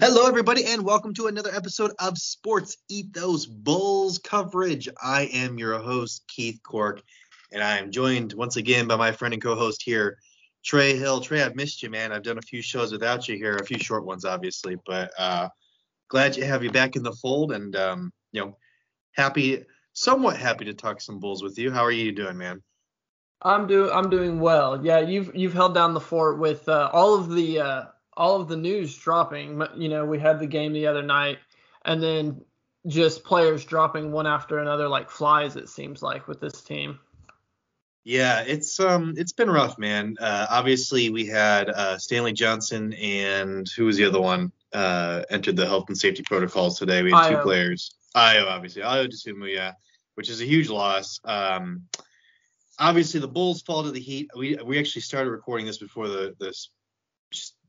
Hello, everybody, and welcome to another episode of Sports Ethos Bulls coverage. I am your host, Keith Cork, and I am joined once again by my friend and co host here, Trey Hill. Trey, I've missed you, man. I've done a few shows without you here, a few short ones, obviously, but uh, glad to have you back in the fold and, um, you know, happy, somewhat happy to talk some Bulls with you. How are you doing, man? I'm doing I'm doing well. Yeah, you've you've held down the fort with uh, all of the uh, all of the news dropping. You know, we had the game the other night, and then just players dropping one after another like flies. It seems like with this team. Yeah, it's um it's been rough, man. Uh, obviously, we had uh, Stanley Johnson and who was the other one uh, entered the health and safety protocols today. We had two players. Ayo, obviously, Ayo Dosunmu, yeah, which is a huge loss. Um, obviously, the Bulls fall to the Heat. We we actually started recording this before the this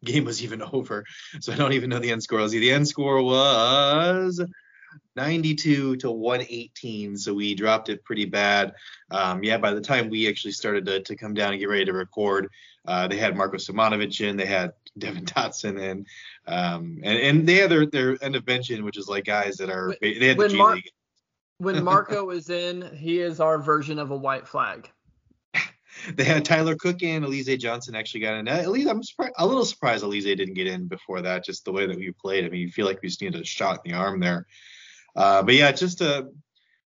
game was even over. So I don't even know the end score. The end score was 92 to 118. So we dropped it pretty bad. Um, yeah, by the time we actually started to, to come down and get ready to record, uh, they had Marko Simonovic in, they had Devon Dotson in, um, and, and they had their, their end of bench in, which is like guys that are, they had the G Mar- League. when Marko is in, he is our version of a white flag they had Tyler Cook in. Alize Johnson actually got in. Least I'm surprised, a little surprised Alize didn't get in before that. Just the way that we played. I mean, you feel like we just needed a shot in the arm there. Uh, but yeah, just a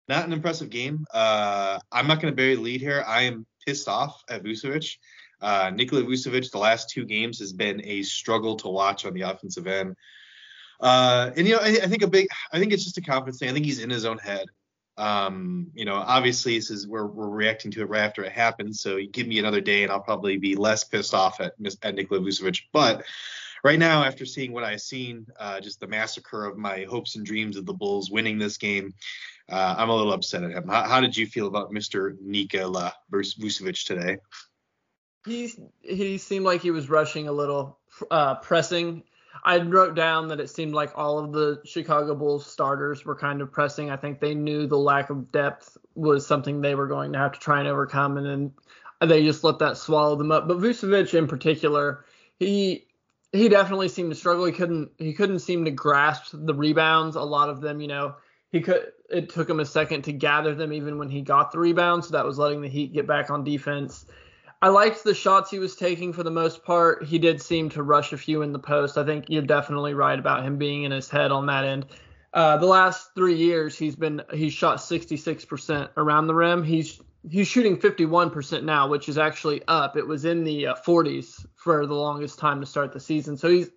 not an impressive game. Uh, I'm not going to bury the lead here. I am pissed off at Vucevic. Uh, Nikola Vucevic, the last two games has been a struggle to watch on the offensive end. Uh, and you know, I, I, think a big, I think it's just a confidence thing. I think he's in his own head. Um, you know, obviously this is we're, we're reacting to it right after it happens. So give me another day and I'll probably be less pissed off at, at Nikola Vucevic. But right now, after seeing what I've seen, uh, just the massacre of my hopes and dreams of the Bulls winning this game, uh, I'm a little upset at him. How, how, did you feel about Mr. Nikola Vucevic today? He he seemed like he was rushing a little, uh, pressing I wrote down that it seemed like all of the Chicago Bulls starters were kind of pressing. I think they knew the lack of depth was something they were going to have to try and overcome, and then they just let that swallow them up. But Vucevic in particular, he he definitely seemed to struggle. He couldn't he couldn't seem to grasp the rebounds. A lot of them, you know, he could it took him a second to gather them even when he got the rebound. So that was letting the Heat get back on defense. I liked the shots he was taking for the most part. He did seem to rush a few in the post. I think you're definitely right about him being in his head on that end. Uh, the last three years, he's been he's shot 66% around the rim. He's he's shooting 51% now, which is actually up. It was in the uh, 40s for the longest time to start the season. So he's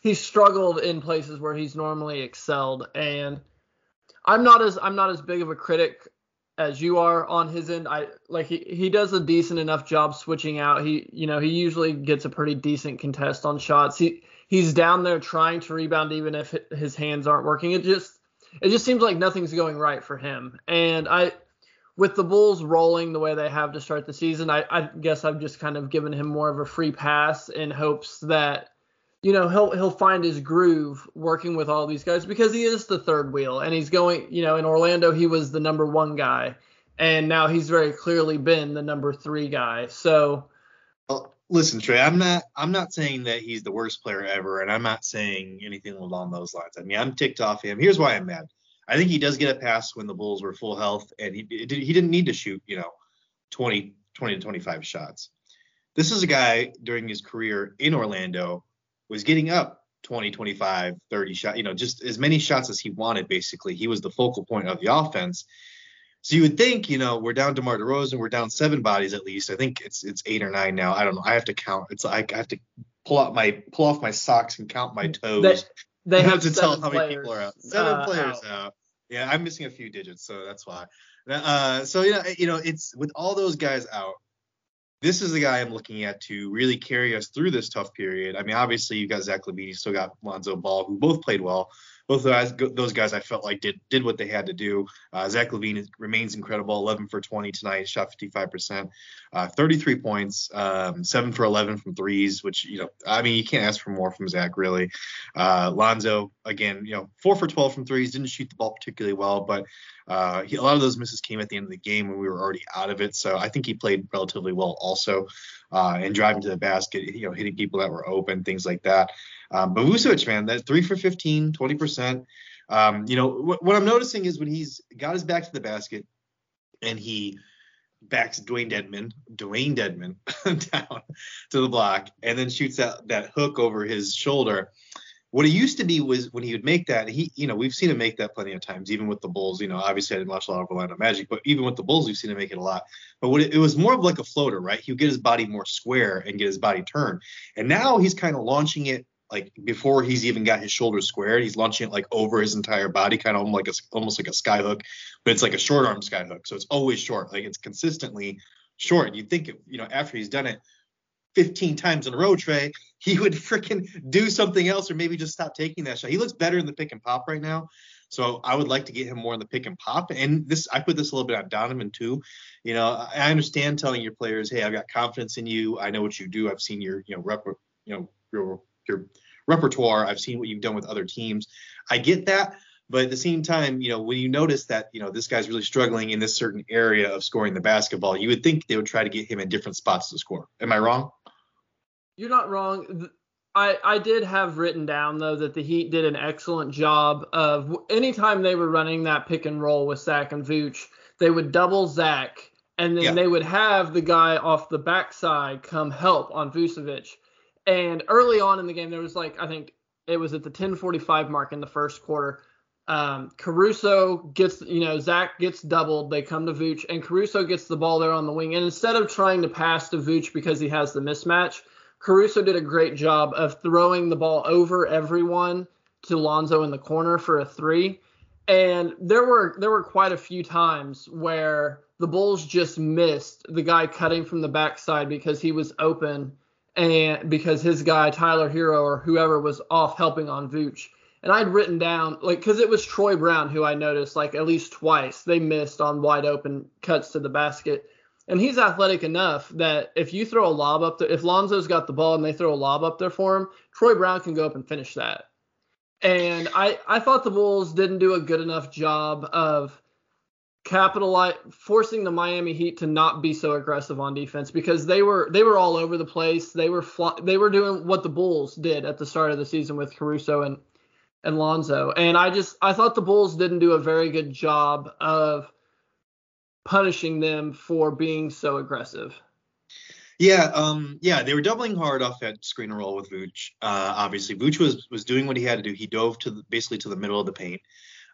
he's struggled in places where he's normally excelled. And I'm not as I'm not as big of a critic as you are on his end. I like he, he does a decent enough job switching out. He you know he usually gets a pretty decent contest on shots. He he's down there trying to rebound even if his hands aren't working. It just it just seems like nothing's going right for him. And I with the Bulls rolling the way they have to start the season, I, I guess I've just kind of given him more of a free pass in hopes that you know he'll he'll find his groove working with all these guys because he is the third wheel and he's going you know in Orlando he was the number one guy and now he's very clearly been the number three guy. So well, listen Trey I'm not I'm not saying that he's the worst player ever and I'm not saying anything along those lines. I mean I'm ticked off him. Here's why I'm mad. I think he does get a pass when the Bulls were full health and he he didn't need to shoot you know 20 20 to 25 shots. This is a guy during his career in Orlando was getting up 20, 25, 30 shots, you know, just as many shots as he wanted, basically. He was the focal point of the offense. So you would think, you know, we're down to DeMar DeRozan, we're down seven bodies at least. I think it's it's eight or nine now. I don't know. I have to count. It's like I have to pull out my pull off my socks and count my toes. They, they have, have to tell how many people are out. Seven uh, players out. out. Yeah, I'm missing a few digits, so that's why. Uh, so you know, you know, it's with all those guys out, this is the guy I'm looking at to really carry us through this tough period. I mean, obviously you've got Zach LaVine, you still got Lonzo Ball, who both played well, both guys, those guys I felt like did did what they had to do. Uh, Zach LaVine remains incredible, 11 for 20 tonight, shot 55%, uh, 33 points, um, 7 for 11 from threes, which you know, I mean, you can't ask for more from Zach really. Uh, Lonzo again, you know, 4 for 12 from threes, didn't shoot the ball particularly well, but uh, he, a lot of those misses came at the end of the game when we were already out of it. So I think he played relatively well also, uh, and driving to the basket, you know, hitting people that were open, things like that. Um, but Vucevic, man, that three for 15, 20 percent. Um, you know what, what I'm noticing is when he's got his back to the basket and he backs Dewayne Dedmon, Dewayne Dedmon down to the block, and then shoots that that hook over his shoulder. What it used to be was when he would make that, he, you know, we've seen him make that plenty of times, even with the Bulls. You know, obviously I didn't watch a lot of Orlando Magic, but even with the Bulls, we've seen him make it a lot. But what it, it was more of like a floater, right? He would get his body more square and get his body turned. And now he's kind of launching it like before he's even got his shoulders squared, he's launching it like over his entire body, kind of like a, almost like a sky hook, but it's like a short arm sky hook. So it's always short, like it's consistently short. You'd think, you know, after he's done it 15 times in a row, Trey, he would freaking do something else or maybe just stop taking that shot. He looks better in the pick and pop right now. So I would like to get him more in the pick and pop. And this, I put this a little bit on Donovan too. You know, I understand telling your players, hey, I've got confidence in you. I know what you do. I've seen your, you know, rep, you know, your your repertoire. I've seen what you've done with other teams. I get that. But at the same time, you know, when you notice that, you know, this guy's really struggling in this certain area of scoring the basketball, you would think they would try to get him in different spots to score. Am I wrong? You're not wrong. I, I did have written down though that the Heat did an excellent job of anytime they were running that pick and roll with Zach and Vooch, they would double Zach and then yeah. they would have the guy off the backside come help on Vucevic. And early on in the game, there was like I think it was at the 10:45 mark in the first quarter. Um, Caruso gets, you know, Zach gets doubled. They come to Vooch, and Caruso gets the ball there on the wing. And instead of trying to pass to Vooch because he has the mismatch, Caruso did a great job of throwing the ball over everyone to Lonzo in the corner for a three. And there were there were quite a few times where the Bulls just missed the guy cutting from the backside because he was open and because his guy Tyler Herro or whoever was off helping on Vooch. And I'd written down like because it was Troy Brown who I noticed like at least twice they missed on wide open cuts to the basket. And he's athletic enough that if you throw a lob up there, if Lonzo's got the ball and they throw a lob up there for him, Troy Brown can go up and finish that. And I I thought the Bulls didn't do a good enough job of capitalize forcing the Miami Heat to not be so aggressive on defense because they were they were all over the place. They were they were doing what the Bulls did at the start of the season with Caruso and and Lonzo. And I just I thought the Bulls didn't do a very good job of punishing them for being so aggressive. Yeah, um, yeah, they were doubling hard off that screen and roll with Vooch. Uh, obviously, Vooch was was doing what he had to do. He dove to the, basically to the middle of the paint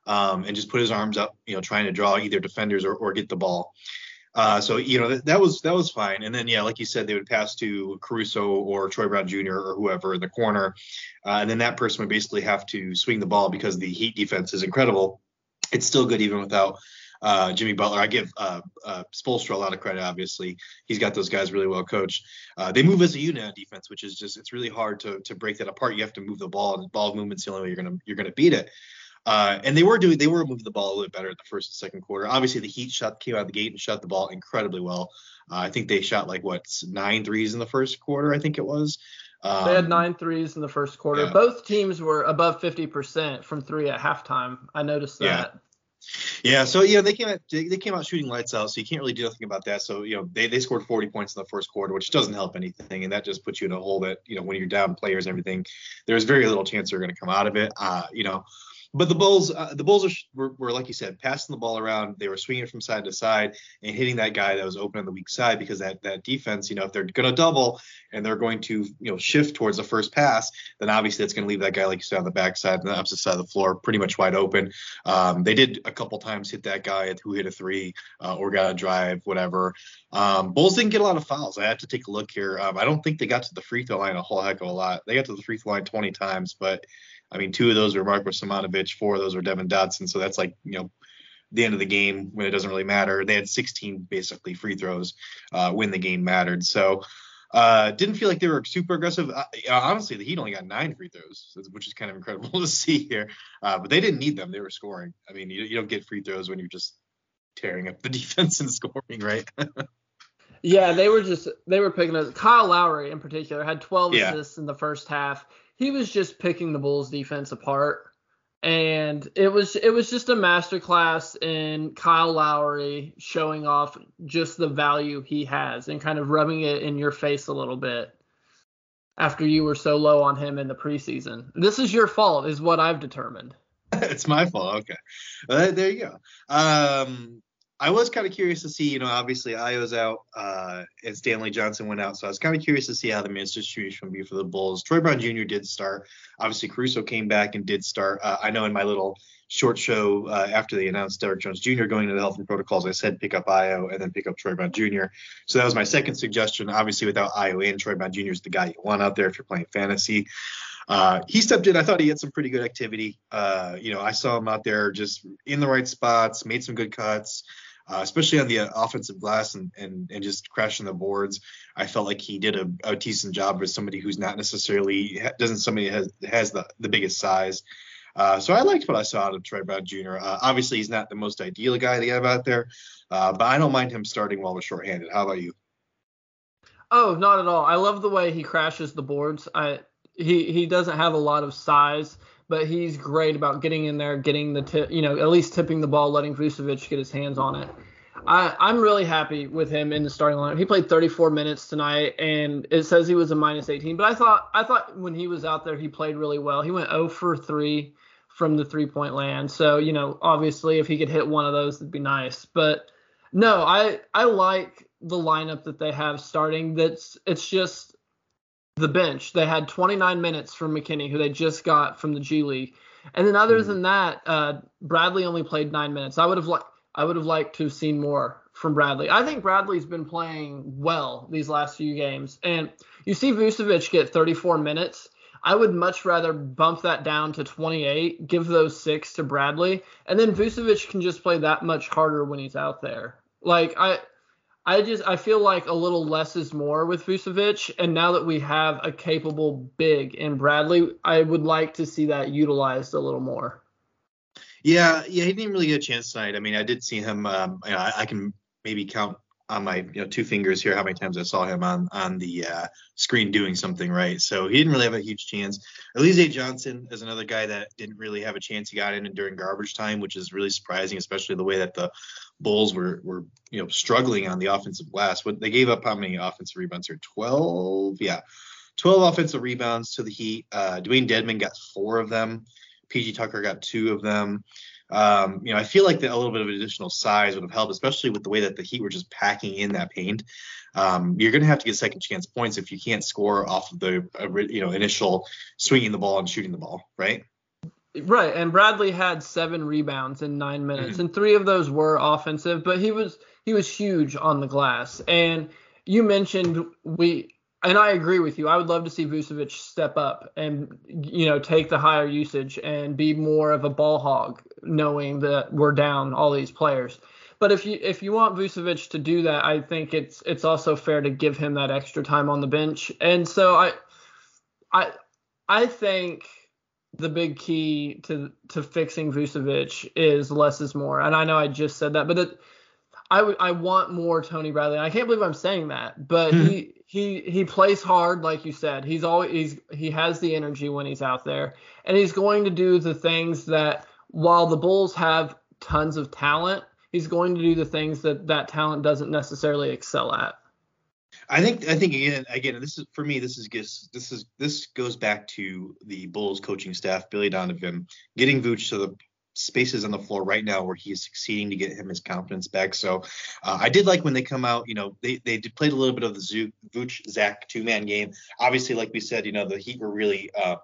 um, and just put his arms up, you know, trying to draw either defenders or, or get the ball. Uh, so you know that, that, was that was fine. And then yeah, like you said, they would pass to Caruso or Troy Brown Jr. or whoever in the corner, uh, and then that person would basically have to swing the ball because the Heat defense is incredible. It's still good even without uh, Jimmy Butler. I give uh, uh, Spoelstra a lot of credit. Obviously, he's got those guys really well coached. Uh, they move as a unit on defense, which is just it's really hard to to break that apart. You have to move the ball, and ball movement's the only way you're gonna you're gonna beat it. Uh, and they were doing they were moving the ball a little bit better in the first and second quarter. Obviously, the Heat shot came out of the gate and shot the ball incredibly well. Uh, I think they shot like what nine threes in the first quarter. I think it was. Um, they had nine threes in the first quarter. Yeah. Both teams were above 50% from three at halftime. I noticed that. Yeah. Yeah, so yeah, they came out they, they, came out shooting lights out, so you can't really do anything about that. So you know they, they scored 40 points in the first quarter, which doesn't help anything, and that just puts you in a hole that you know when you're down players and everything, there's very little chance they're going to come out of it. Uh, you know, but the Bulls, uh, the Bulls are, were, were, like you said, passing the ball around. They were swinging it from side to side and hitting that guy that was open on the weak side because that that defense, you know, if they're going to double and they're going to, you know, shift towards the first pass, then obviously that's going to leave that guy like you said on the backside, on the opposite side of the floor, pretty much wide open. Um, they did a couple times hit that guy who hit a three uh, or got a drive, whatever. Um, Bulls didn't get a lot of fouls. I have to take a look here. Um, I don't think they got to the free throw line a whole heck of a lot. They got to the free throw line 20 times, but I mean, two of those were Marko Simonovic, four of those were Devon Dotson. So that's like, you know, the end of the game when it doesn't really matter. They had 16 basically free throws uh, when the game mattered. So uh, didn't feel like they were super aggressive. Uh, honestly, the Heat only got nine free throws, which is kind of incredible to see here. Uh, but they didn't need them; they were scoring. I mean, you, you don't get free throws when you're just tearing up the defense and scoring, right? yeah, they were just they were picking up. Kyle Lowry in particular had 12 yeah. assists in the first half he was just picking the Bulls defense apart. And it was it was just a masterclass in Kyle Lowry showing off just the value he has and kind of rubbing it in your face a little bit. after you were so low on him in the preseason. This is your fault, is what I've determined. it's my fault. Okay, well, there you go. Um, I was kind of curious to see, you know, obviously Ayo's out uh, and Stanley Johnson went out, so I was kind of curious to see how the minutes distribution would be for the Bulls. Troy Brown Jr. did start. Obviously, Caruso came back and did start. Uh, I know in my little short show uh, after they announced Derrick Jones Jr. going to the health and protocols, I said pick up Ayo and then pick up Troy Brown Jr. So that was my second suggestion. Obviously, without Ayo and Troy Brown Jr. is the guy you want out there if you're playing fantasy. Uh, he stepped in. I thought he had some pretty good activity. Uh, you know, I saw him out there just in the right spots, made some good cuts uh, especially on the uh, offensive glass and, and and just crashing the boards. I felt like he did a, a decent job with somebody who's not necessarily doesn't somebody has has the the biggest size. Uh, so I liked what I saw out of Troy Brown Jr. Uh, obviously, he's not the most ideal guy to have out there, uh, but I don't mind him starting while we're shorthanded. How about you? Oh, not at all. I love the way he crashes the boards. I he he doesn't have a lot of size but he's great about getting in there, getting the tip, you know, at least tipping the ball, letting Vucevic get his hands on it. I, I'm really happy with him in the starting lineup. He played 34 minutes tonight, and it says he was a minus 18. But I thought I thought when he was out there, he played really well. He went 0 for 3 from the three point land. So you know, obviously, if he could hit one of those, it'd be nice. But no, I I like the lineup that they have starting. That's it's just the bench. They had 29 minutes from McKinnie, who they just got from the G League. And then other mm. than that, uh, Bradley only played nine minutes. I would have liked I would have liked to have seen more from Bradley. I think Bradley's been playing well these last few games. And you see Vucevic get 34 minutes. I would much rather bump that down to 28, give those six to Bradley, and then Vucevic can just play that much harder when he's out there. Like I I just I feel like a little less is more with Vucevic, and now that we have a capable big in Bradley, I would like to see that utilized a little more. Yeah, yeah, he didn't really get a chance tonight. I mean, I did see him. Um, you know, I, I can maybe count on my you know two fingers here how many times I saw him on on the uh, screen doing something right. So he didn't really have a huge chance. Alize Johnson is another guy that didn't really have a chance. He got in during garbage time, which is really surprising, especially the way that the Bulls were were you know struggling on the offensive glass. What they gave up how many offensive rebounds here? Twelve, yeah, twelve offensive rebounds to the Heat. Uh, Dewayne Dedmon got four of them. PJ Tucker got two of them. Um, you know, I feel like a little bit of additional size would have helped, especially with the way that the Heat were just packing in that paint. Um, you're going to have to get second chance points if you can't score off of the uh, you know initial swinging the ball and shooting the ball, right? Right, and Bradley had seven rebounds in nine minutes, mm-hmm. and three of those were offensive. But he was he was huge on the glass. And you mentioned we, and I agree with you. I would love to see Vucevic step up and you know take the higher usage and be more of a ball hog, knowing that we're down all these players. But if you if you want Vucevic to do that, I think it's it's also fair to give him that extra time on the bench. And so I I I think the big key to to fixing Vucevic is less is more. And I know I just said that, but it, I I want more Tony Bradley. I can't believe I'm saying that, but mm-hmm. he he he plays hard, like you said. He's always he's, he has the energy when he's out there, and he's going to do the things that while the Bulls have tons of talent, he's going to do the things that that talent doesn't necessarily excel at. I think I think again again this is for me this is this is this goes back to the Bulls coaching staff Billy Donovan getting Vooch to the spaces on the floor right now where he is succeeding to get him his confidence back. So uh, I did like when they come out, you know, they they played a little bit of the Zoo, Vooch Zach two man game. Obviously, like we said, you know, the Heat were really uh,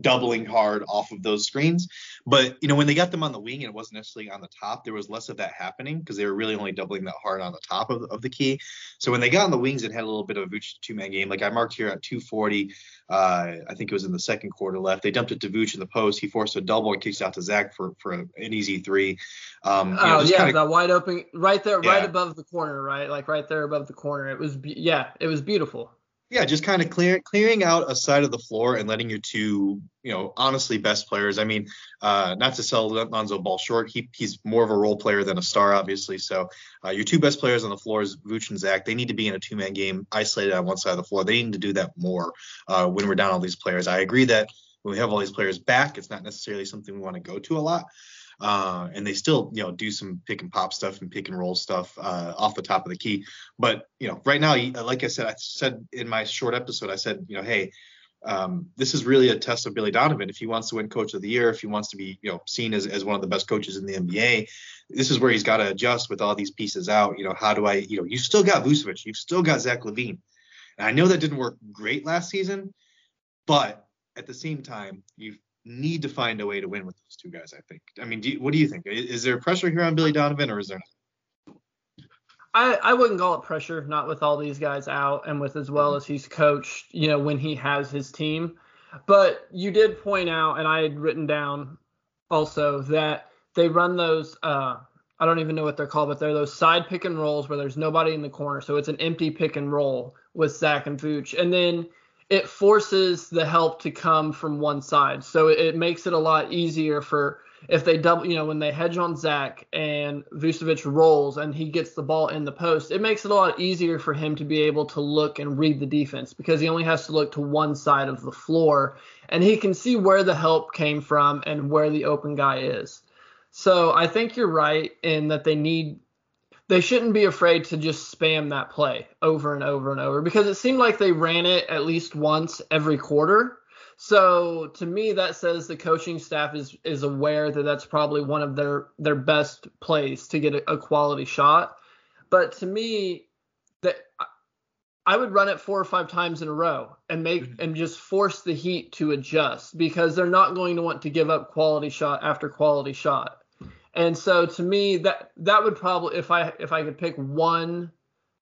doubling hard off of those screens. But you know, when they got them on the wing and it wasn't necessarily on the top, there was less of that happening because they were really only doubling that hard on the top of, of the key. So when they got on the wings, it had a little bit of a Vooch two-man game. Like I marked here at 240, uh, I think it was in the second quarter left. They dumped it to Vooch in the post. He forced a double and kicks out to Zach for for an easy three. Um, oh know, yeah, kinda, the wide open right there, yeah. right above the corner, right, like right there above the corner. It was yeah, it was beautiful. Yeah, just kind of clear, clearing out a side of the floor and letting your two, you know, honestly best players. I mean, uh, not to sell Lonzo Ball short, he, he's more of a role player than a star, obviously. So uh, your two best players on the floor is Vooch and Zach. They need to be in a two-man game, isolated on one side of the floor. They need to do that more uh, when we're down all these players. I agree that when we have all these players back, it's not necessarily something we want to go to a lot. Uh, and they still you know do some pick and pop stuff and pick and roll stuff uh, off the top of the key. But you know, right now, like I said, I said in my short episode, I said, you know, hey, um, this is really a test of Billy Donovan. If he wants to win Coach of the Year, if he wants to be, you know, seen as, as one of the best coaches in the NBA, this is where he's got to adjust with all these pieces out. You know, how do I, you know, you still got Vucevic, you've still got Zach LaVine, and I know that didn't work great last season, but at the same time, you need to find a way to win with those two guys. I think. I mean, do you, what do you think? Is, there pressure here on Billy Donovan, or is there? I, I wouldn't call it pressure, not with all these guys out and with as well as he's coached, you know, when he has his team. But you did point out, and I had written down also that they run those uh, I don't even know what they're called, but they're those side pick and rolls where there's nobody in the corner. So it's an empty pick and roll with Zach and Vooch. And then it forces the help to come from one side. So it, it makes it a lot easier for if they double, you know, when they hedge on Zach and Vucevic rolls and he gets the ball in the post, it makes it a lot easier for him to be able to look and read the defense because he only has to look to one side of the floor and he can see where the help came from and where the open guy is. So I think you're right in that they need they shouldn't be afraid to just spam that play over and over and over because it seemed like they ran it at least once every quarter so to me, that says the coaching staff is is aware that that's probably one of their their best plays to get a, a quality shot. But to me, that I would run it four or five times in a row and make mm-hmm. and just force the Heat to adjust because they're not going to want to give up quality shot after quality shot. And so to me, that that would probably if I if I could pick one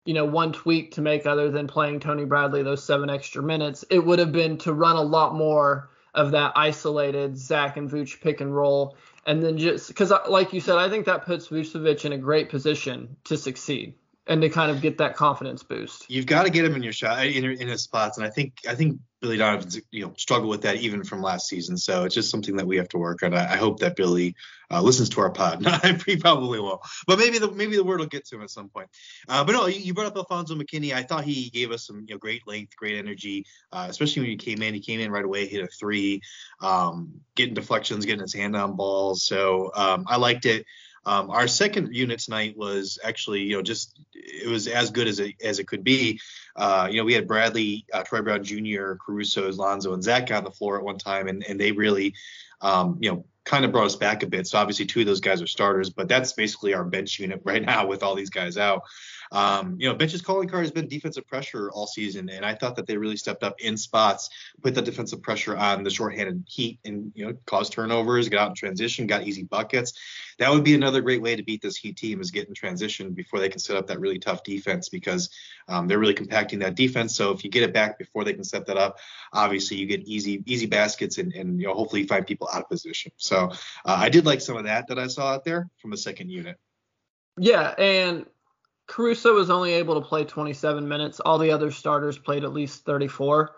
you know, one tweak to make other than playing Tony Bradley those seven extra minutes, it would have been to run a lot more of that isolated Zach and Vooch pick and roll. And then just because, like you said, I think that puts Vucevic in a great position to succeed and to kind of get that confidence boost. You've got to get him in your shot in, in his spots, and I think I think Billy Donovan's you know struggled with that even from last season. So it's just something that we have to work on. I, I hope that Billy uh, listens to our pod. he probably will, but maybe the maybe the word will get to him at some point. Uh, but no, you brought up Alfonzo McKinnie. I thought he gave us some you know great length, great energy, uh, especially when he came in. He came in right away, hit a three, um, getting deflections, getting his hand on balls. So um, I liked it. Um, our second unit tonight was actually, you know, just it was as good as it as it could be. Uh, you know, we had Bradley, uh, Troy Brown Jr., Caruso, Lonzo, and Zach on the floor at one time, and and they really, um, you know, kind of brought us back a bit. So obviously, two of those guys are starters, but that's basically our bench unit right now with all these guys out. Um, you know, bench's calling card has been defensive pressure all season, and I thought that they really stepped up in spots, put the defensive pressure on the shorthanded Heat, and you know, caused turnovers, got out in transition, got easy buckets. That would be another great way to beat this Heat team is get in transition before they can set up that really tough defense because um, they're really compacting that defense. So if you get it back before they can set that up, obviously you get easy easy baskets and, and you know hopefully find people out of position. So uh, I did like some of that that I saw out there from the second unit. Yeah, and Caruso was only able to play 27 minutes. All the other starters played at least 34.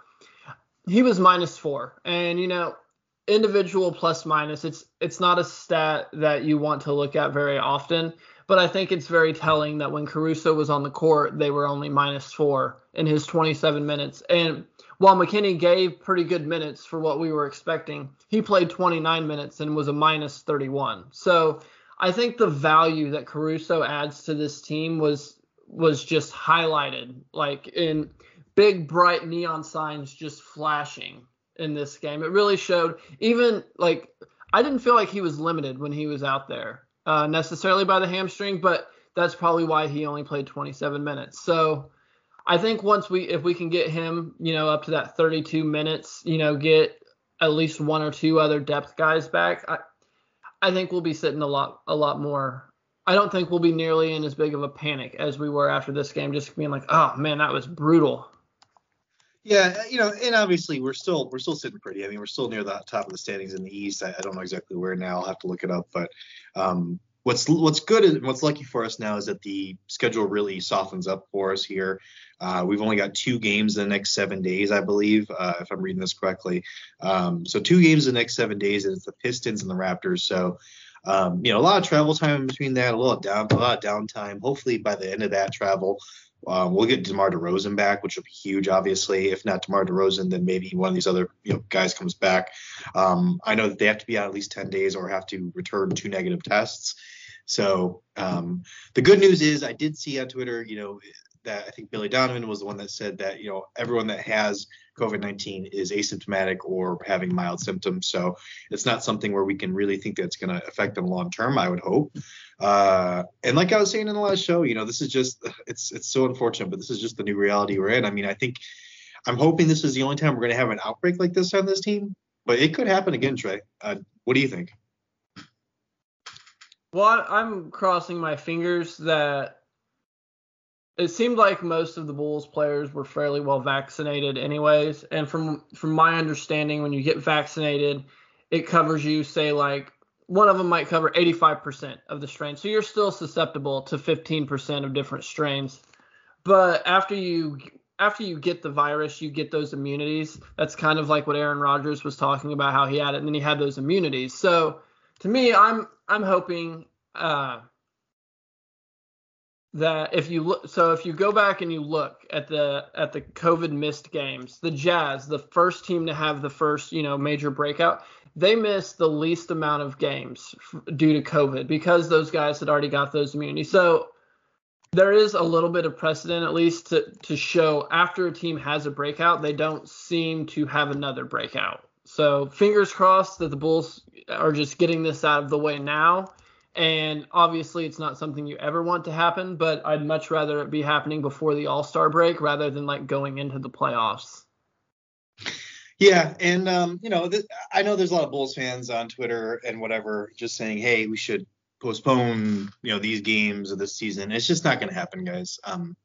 He was minus four, and you know, individual plus minus. It's it's not a stat that you want to look at very often, but I think it's very telling that when Caruso was on the court, they were only minus four in his 27 minutes. And while McKinnie gave pretty good minutes for what we were expecting, he played 29 minutes and was a minus 31. So I think the value that Caruso adds to this team was was just highlighted, like in big bright neon signs just flashing in this game. It really showed. Even like I didn't feel like he was limited when he was out there uh, necessarily by the hamstring, but that's probably why he only played 27 minutes. So I think once we if we can get him, you know, up to that 32 minutes, you know, get at least one or two other depth guys back, I, I think we'll be sitting a lot a lot more. I don't think we'll be nearly in as big of a panic as we were after this game, just being like, oh man, that was brutal. Yeah, you know, and obviously we're still we're still sitting pretty. I mean, we're still near the top of the standings in the East. I, I don't know exactly where now. I'll have to look it up, but um, what's what's good and what's lucky for us now is that the schedule really softens up for us here. Uh, we've only got two games in the next seven days, I believe, uh, if I'm reading this correctly. Um, so two games in the next seven days, and it's the Pistons and the Raptors. So um, you know, a lot of travel time in between that, a lot of down, a lot of downtime. Hopefully, by the end of that travel, Um, we'll get DeMar DeRozan back, which will be huge, obviously. If not DeMar DeRozan, then maybe one of these other you know guys comes back. Um, I know that they have to be out at least 10 days or have to return two negative tests. So um, the good news is I did see on Twitter, you know, that I think Billy Donovan was the one that said that you know everyone that has COVID-19 is asymptomatic or having mild symptoms. So it's not something where we can really think that's going to affect them long term. I would hope. Uh, and like I was saying in the last show, you know, this is just it's it's so unfortunate, but this is just the new reality we're in. I mean, I think I'm hoping this is the only time we're going to have an outbreak like this on this team, but it could happen again, Trey. Uh, what do you think? Well, I'm crossing my fingers that it seemed like most of the Bulls players were fairly well vaccinated anyways. And from from my understanding, when you get vaccinated, it covers you, say like one of them might cover 85% of the strain. So you're still susceptible to 15% of different strains. But after you after you get the virus, you get those immunities. That's kind of like what Aaron Rodgers was talking about how he had it, and then he had those immunities. So to me, I'm I'm hoping uh, that if you look so if you go back and you look at the at the covid missed games the jazz the first team to have the first you know major breakout they missed the least amount of games due to covid because those guys had already got those immunities so there is a little bit of precedent at least to to show after a team has a breakout they don't seem to have another breakout. So fingers crossed that the bulls are just getting this out of the way now and obviously, it's not something you ever want to happen, but I'd much rather it be happening before the All Star break rather than like going into the playoffs. Yeah, and um, you know, th- I know there's a lot of Bulls fans on Twitter and whatever just saying, "Hey, we should postpone, you know, these games of this season." It's just not going to happen, guys. Um,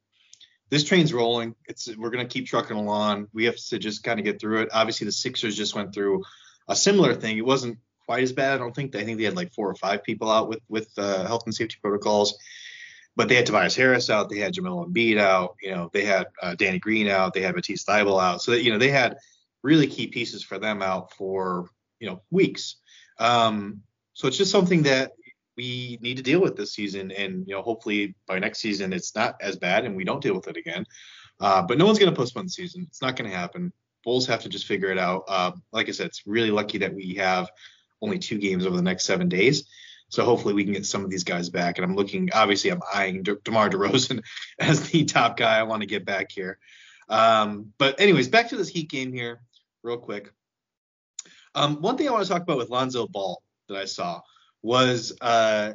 this train's rolling. It's we're going to keep trucking along. We have to just kind of get through it. Obviously, the Sixers just went through a similar thing. It wasn't quite as bad. I don't think. I think they had like four or five people out with with uh, health and safety protocols. But they had Tobias Harris out. They had Joel Embiid out. You know, they had uh, Danny Green out. They had Matisse Thybulle out. So that, you know, they had really key pieces for them out for you know weeks. Um, so it's just something that we need to deal with this season, and you know, hopefully by next season it's not as bad and we don't deal with it again. Uh, but no one's going to postpone the season. It's not going to happen. Bulls have to just figure it out. Uh, like I said, it's really lucky that we have only two games over the next seven days. So hopefully we can get some of these guys back. And I'm looking, obviously, I'm eyeing De- DeMar DeRozan as the top guy I want to get back here. Um, but anyways, back to this Heat game here, real quick. Um, one thing I want to talk about with Lonzo Ball that I saw was uh,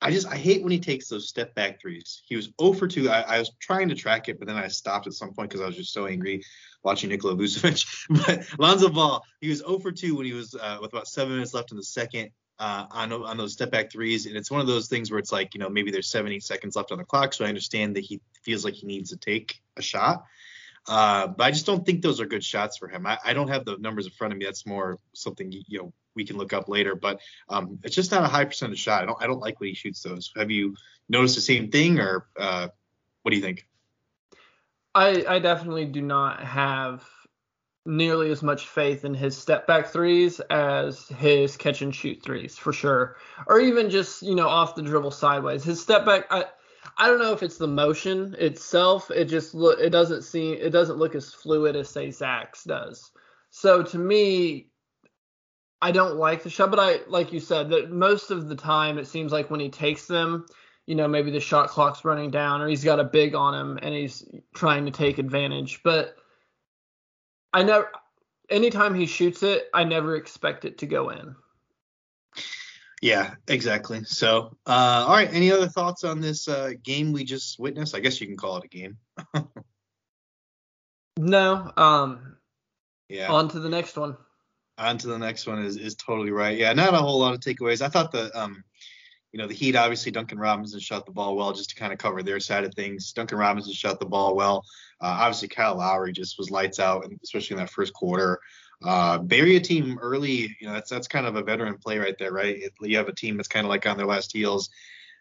I just I hate when he takes those step back threes. He was 0 for 2. I, I was trying to track it, but then I stopped at some point because I was just so angry watching Nikola Vucevic. but Lonzo Ball, he was 0 for 2 when he was uh, with about seven minutes left in the second uh, on on those step back threes, and it's one of those things where it's like you know maybe there's seven eight seconds left on the clock, so I understand that he feels like he needs to take a shot. Uh, but I just don't think those are good shots for him. I, I, don't have the numbers in front of me. That's more something you know we can look up later. But um, it's just not a high percentage shot. I don't I don't like when he shoots those. Have you noticed the same thing, or uh, what do you think? I, I definitely do not have nearly as much faith in his step back threes as his catch and shoot threes for sure, or even just you know off the dribble sideways. His step back, I I don't know if it's the motion itself. It just look it doesn't seem it doesn't look as fluid as say Zach's does. So to me, I don't like the shot, but I like you said that most of the time it seems like when he takes them you know, maybe the shot clock's running down or he's got a big on him and he's trying to take advantage. But I never, anytime he shoots it, I never expect it to go in. Yeah, exactly. So, uh, all right. Any other thoughts on this uh, game we just witnessed? I guess you can call it a game. no. Um. Yeah. On to the next one. On to the next one is is totally right. Yeah, not a whole lot of takeaways. I thought the um you know, the Heat obviously Duncan Robinson shot the ball well just to kind of cover their side of things. Duncan Robinson shot the ball well. Uh, obviously Kyle Lowry just was lights out, especially in that first quarter. Uh, bury a team early, you know, that's that's kind of a veteran play right there, right? It, you have a team that's kind of like on their last heels,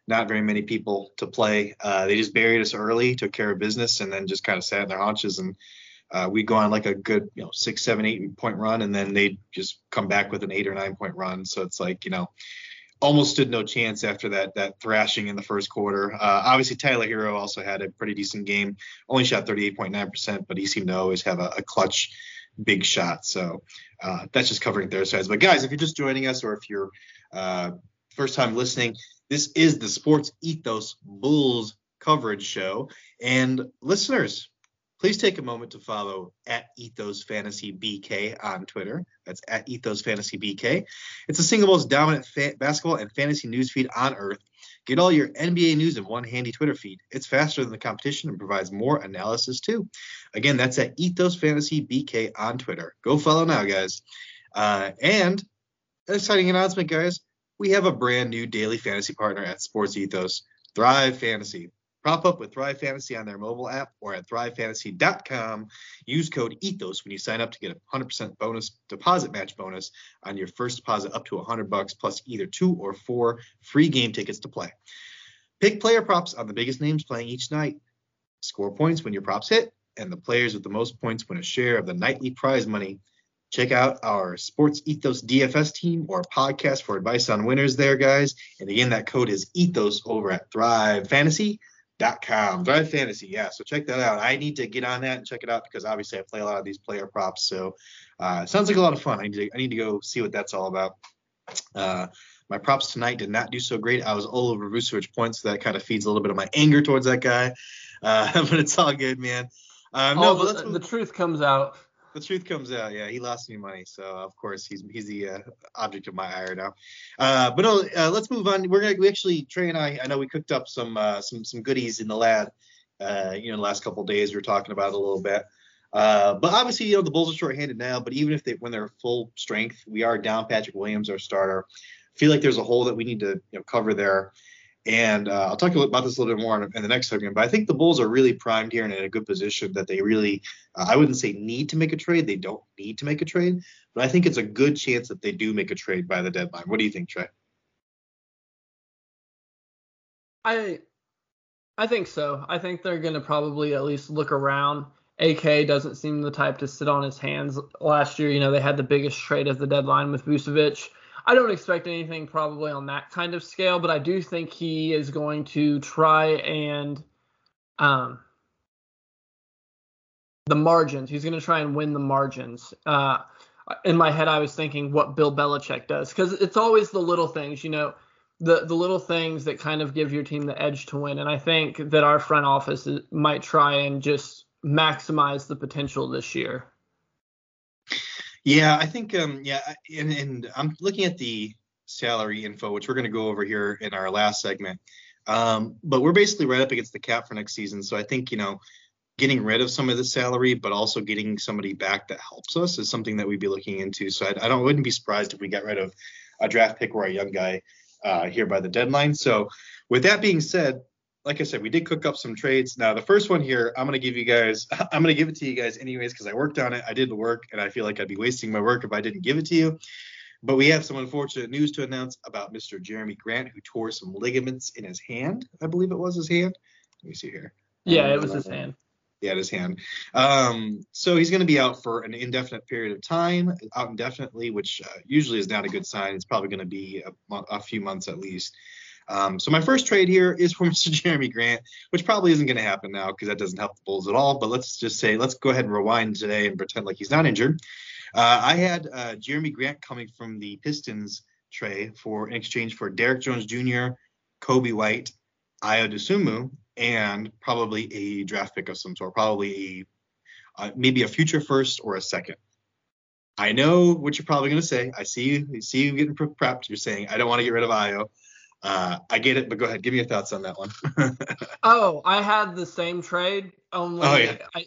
not very many people to play. Uh, they just buried us early, took care of business, and then just kind of sat in their haunches and. Uh, we go on like a good, you know, six, seven, eight point run, and then they'd just come back with an eight or nine point run. So it's like, you know, almost stood no chance after that that thrashing in the first quarter. Uh, obviously, Tyler Herro also had a pretty decent game. Only shot 38.9%, but he seemed to always have a, a clutch big shot. So uh, that's just covering their sides. But guys, if you're just joining us or if you're uh, first time listening, this is the Sports Ethos Bulls coverage show. And listeners, Please take a moment to follow at Ethos Fantasy BK on Twitter. That's at Ethos Fantasy BK. It's the single most dominant fa- basketball and fantasy news feed on earth. Get all your NBA news in one handy Twitter feed. It's faster than the competition and provides more analysis too. Again, that's at Ethos Fantasy BK on Twitter. Go follow now, guys. Uh, and an exciting announcement, guys. We have a brand new daily fantasy partner at Sports Ethos, Thrive Fantasy. Prop up with Thrive Fantasy on their mobile app or at thrivefantasy.com. Use code ETHOS when you sign up to get a 100% bonus deposit match bonus on your first deposit up to 100 bucks plus either two or four free game tickets to play. Pick player props on the biggest names playing each night. Score points when your props hit, and the players with the most points win a share of the nightly prize money. Check out our Sports Ethos DFS team or podcast for advice on winners there, guys. And again, that code is ETHOS over at Thrive Fantasy dot com Thrive Fantasy. Yeah, so check that out. I need to get on that and check it out because obviously I play a lot of these player props. So uh, sounds like a lot of fun. I need to I need to go see what that's all about. Uh, my props tonight did not do so great. I was all over Vucevic points, so that kind of feeds a little bit of my anger towards that guy. Uh, but it's all good, man. Um, no, the, the truth comes out the truth comes out. Yeah, he lost me money, so of course he's he's the uh, object of my ire now. Uh, but no, uh, let's move on. We're gonna we actually Trey and I I know we cooked up some uh, some some goodies in the lab. Uh, you know, the last couple days we were talking about a little bit. Uh, but obviously, you know, the Bulls are short-handed now. But even if they when they're full strength, we are down Patrick Williams, our starter. I feel like there's a hole that we need to you know, cover there. And uh, I'll talk about this a little bit more in, in, the next segment. But I think the Bulls are really primed here and in a good position that they really, uh, I wouldn't say need to make a trade. They don't need to make a trade, but I think it's a good chance that they do make a trade by the deadline. What do you think, Trey? I, I think so. I think they're going to probably at least look around. AK doesn't seem the type to sit on his hands. Last year, you know, they had the biggest trade at the deadline with Vucevic. I don't expect anything probably on that kind of scale, but I do think he is going to try and um, the margins. He's going to try and win the margins. Uh, in my head, I was thinking what Bill Belichick does because it's always the little things, you know, the the little things that kind of give your team the edge to win. And I think that our front office might try and just maximize the potential this year. Yeah, I think um yeah, and, and I'm looking at the salary info, which we're going to go over here in our last segment. Um, but we're basically right up against the cap for next season, so I think you know getting rid of some of the salary, but also getting somebody back that helps us is something that we'd be looking into. So I, I don't wouldn't be surprised if we got rid of a draft pick or a young guy uh, here by the deadline. So with that being said, like I said, we did cook up some trades. Now, the first one here, I'm going to give you guys, I'm going to give it to you guys anyways because I worked on it. I did the work, and I feel like I'd be wasting my work if I didn't give it to you. But we have some unfortunate news to announce about Mr. Jerami Grant, who tore some ligaments in his hand. I believe it was his hand. Let me see here. Yeah, it was his hand. Yeah, his hand. Um, so he's going to be out for an indefinite period of time, out indefinitely, which uh, usually is not a good sign. It's probably going to be a, a few months at least. Um, so my first trade here is for Mr. Jerami Grant, which probably isn't going to happen now because that doesn't help the Bulls at all. But let's just say, let's go ahead and rewind today and pretend like he's not injured. Uh, I had uh, Jerami Grant coming from the Pistons trade for in exchange for Derrick Jones Jr., Coby White, Ayo Dosunmu, and probably a draft pick of some sort, probably a uh, maybe a future first or a second. I know what you're probably going to say. I see you, I see you getting prepped. You're saying I don't want to get rid of Ayo. Uh, I get it, but go ahead. Give me your thoughts on that one. oh, I had the same trade. Only oh, yeah. I,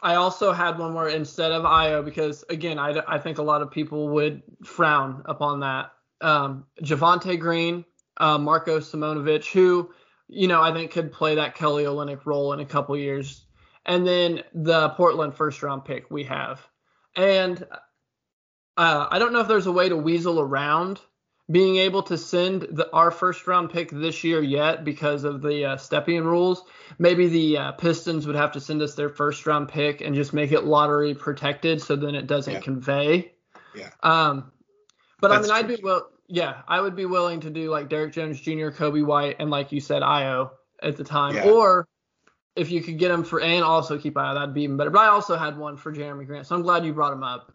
I also had one where instead of Ayo, because again, I, I think a lot of people would frown upon that. Um, Javonte Green, uh, Marko Simonovic, who, you know, I think could play that Kelly Olynyk role in a couple years. And then the Portland first round pick we have. And uh, I don't know if there's a way to weasel around being able to send the, our first round pick this year yet because of the uh, Stepien rules. Maybe the uh, Pistons would have to send us their first round pick and just make it lottery protected so then it doesn't yeah. convey. Yeah. Um, but That's I mean, I'd be well. Yeah, I would be willing to do like Derrick Jones Jr., Coby White, and like you said, Ayo at the time. Yeah. Or if you could get him for and also keep Ayo, that'd be even better. But I also had one for Jerami Grant, so I'm glad you brought him up.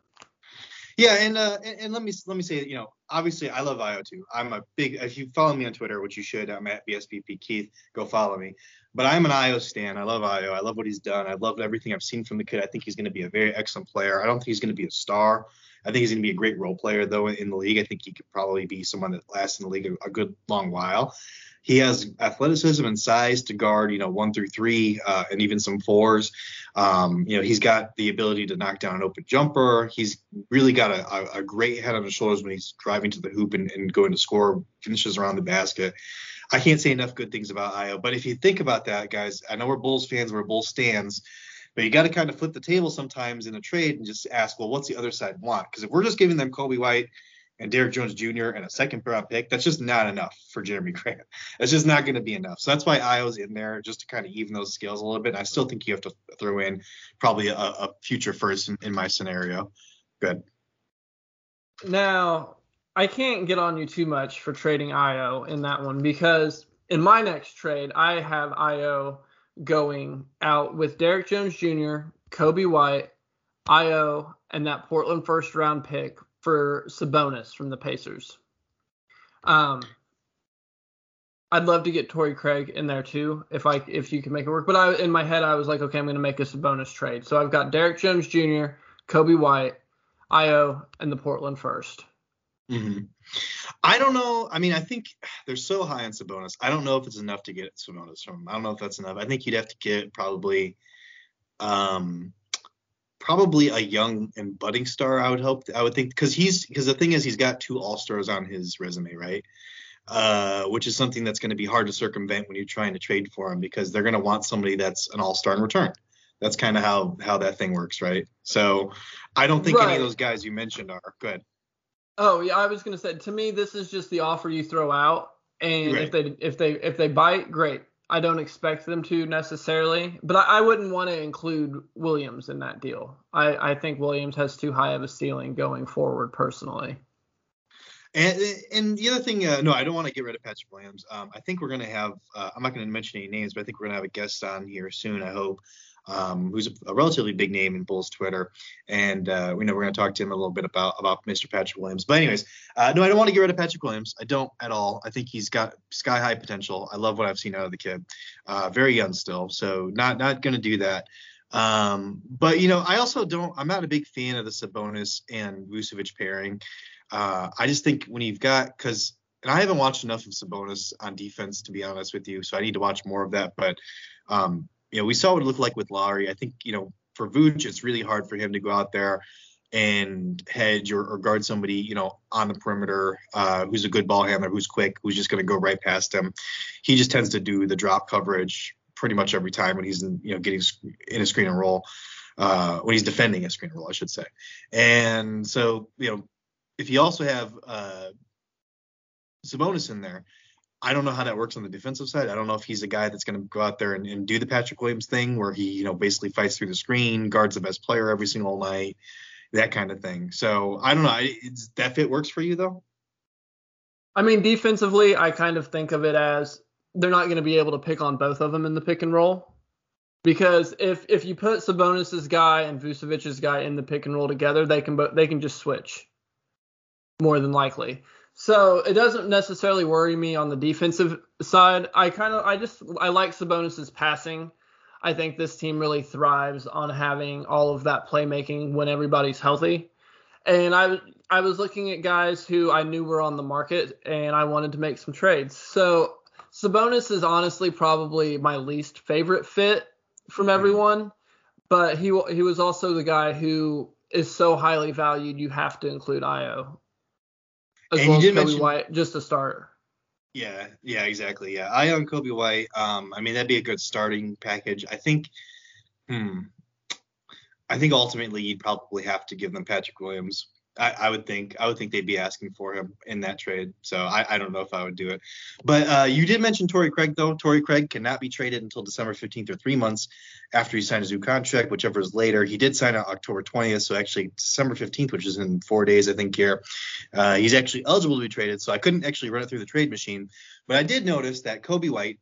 Yeah, and uh, and, and let me let me say, you know, obviously I love Ayo too. I'm a big. If you follow me on Twitter, which you should, I'm at BSBP Keith. Go follow me. But I'm an Ayo stan. I love Ayo. I love what he's done. I love everything I've seen from the kid. I think he's going to be a very excellent player. I don't think he's going to be a star. I think he's going to be a great role player though in the league. I think he could probably be someone that lasts in the league a, a good long while. He has athleticism and size to guard, you know, one through three, uh, and even some fours. Um, you know, he's got the ability to knock down an open jumper. He's really got a, a, a great head on his shoulders when he's driving to the hoop and, and going to score, finishes around the basket. I can't say enough good things about Ayo. But if you think about that, guys, I know we're Bulls fans, we're Bulls stands, but you got to kind of flip the table sometimes in a trade and just ask, well, what's the other side want? Because if we're just giving them Coby White and Derrick Jones Jr. and a second round pick, that's just not enough for Jerami Grant. That's just not going to be enough. So that's why Ayo's in there just to kind of even those scales a little bit. And I still think you have to throw in probably a, a future first in, in my scenario. Good. Now, I can't get on you too much for trading Ayo in that one because in my next trade, I have Ayo going out with Derrick Jones Jr., Coby White, Ayo, and that Portland first round pick for Sabonis from the Pacers. Um, I'd love to get Torrey Craig in there too, if I if you can make it work. But I in my head I was like, okay, I'm gonna make a Sabonis trade. So I've got Derrick Jones Jr., Coby White, Ayo, and the Portland first. Mm-hmm. I don't know. I mean, I think they're so high on Sabonis. I don't know if it's enough to get Sabonis from. I don't know if that's enough. I think you'd have to get probably, um, probably a young and budding star. I would hope. I would think because he's because the thing is he's got two All Stars on his resume, right? Uh, which is something that's going to be hard to circumvent when you're trying to trade for him because they're going to want somebody that's an All Star in return. That's kind of how how that thing works, right? So I don't think right. any of those guys you mentioned are good. Oh yeah, I was gonna say to me this is just the offer you throw out, and right. if they if they if they bite, great. I don't expect them to necessarily, but I, I wouldn't want to include Williams in that deal. I, I think Williams has too high of a ceiling going forward, personally. And and the other thing, uh, no, I don't want to get rid of Patrick Williams. Um, I think we're gonna have. Uh, I'm not gonna mention any names, but I think we're gonna have a guest on here soon. I hope um, who's a, relatively big name in Bulls Twitter, and uh, we know we're going to talk to him a little bit about about Mr. Patrick Williams. But anyways, uh, no, I don't want to get rid of Patrick Williams. I don't at all. I think he's got sky high potential. I love what I've seen out of the kid. Uh, very young still, so not not going to do that. Um, but you know, I also don't. I'm not a big fan of the Sabonis and Vucevic pairing. Uh, I just think when you've got because and I haven't watched enough of Sabonis on defense to be honest with you, so I need to watch more of that. But um, you know, we saw what it looked like with Lauri. I think, you know, for Vooch, it's really hard for him to go out there and hedge or, or guard somebody, you know, on the perimeter uh, who's a good ball handler, who's quick, who's just going to go right past him. He just tends to do the drop coverage pretty much every time when he's in, you know, getting in a screen and roll, uh, when he's defending a screen and roll, I should say. And so, you know, if you also have uh, Sabonis in there, I don't know how that works on the defensive side. I don't know if he's a guy that's going to go out there and, and, do the Patrick Williams thing where he, you know, basically fights through the screen, guards the best player every single night, that kind of thing. So I don't know. It's, that fit works for you though. I mean, defensively, I kind of think of it as they're not going to be able to pick on both of them in the pick and roll. Because if if you put Sabonis's guy and Vucevic's guy in the pick and roll together, they can they can just switch more than likely. So it doesn't necessarily worry me on the defensive side. I kind of I just I like Sabonis's passing. I think this team really thrives on having all of that playmaking when everybody's healthy. And I I was looking at guys who I knew were on the market and I wanted to make some trades. So Sabonis is honestly probably my least favorite fit from mm-hmm. everyone, but he he was also the guy who is so highly valued you have to include Ayo as and well as Coby mention, White, just a starter. Yeah, yeah, exactly. Yeah, I own Coby White. Um, I mean that'd be a good starting package. I think. Hmm. I think ultimately you'd probably have to give them Patrick Williams. I, I, would think I would think they'd be asking for him in that trade. So I, I don't know if I would do it. But uh, you did mention Torrey Craig though. Torrey Craig cannot be traded until December 15th or three months after he signs his new contract, whichever is later. He did sign on October 20th, so actually December 15th, which is in four days, I think here. Uh, he's actually eligible to be traded. So I couldn't actually run it through the trade machine, but I did notice that Coby White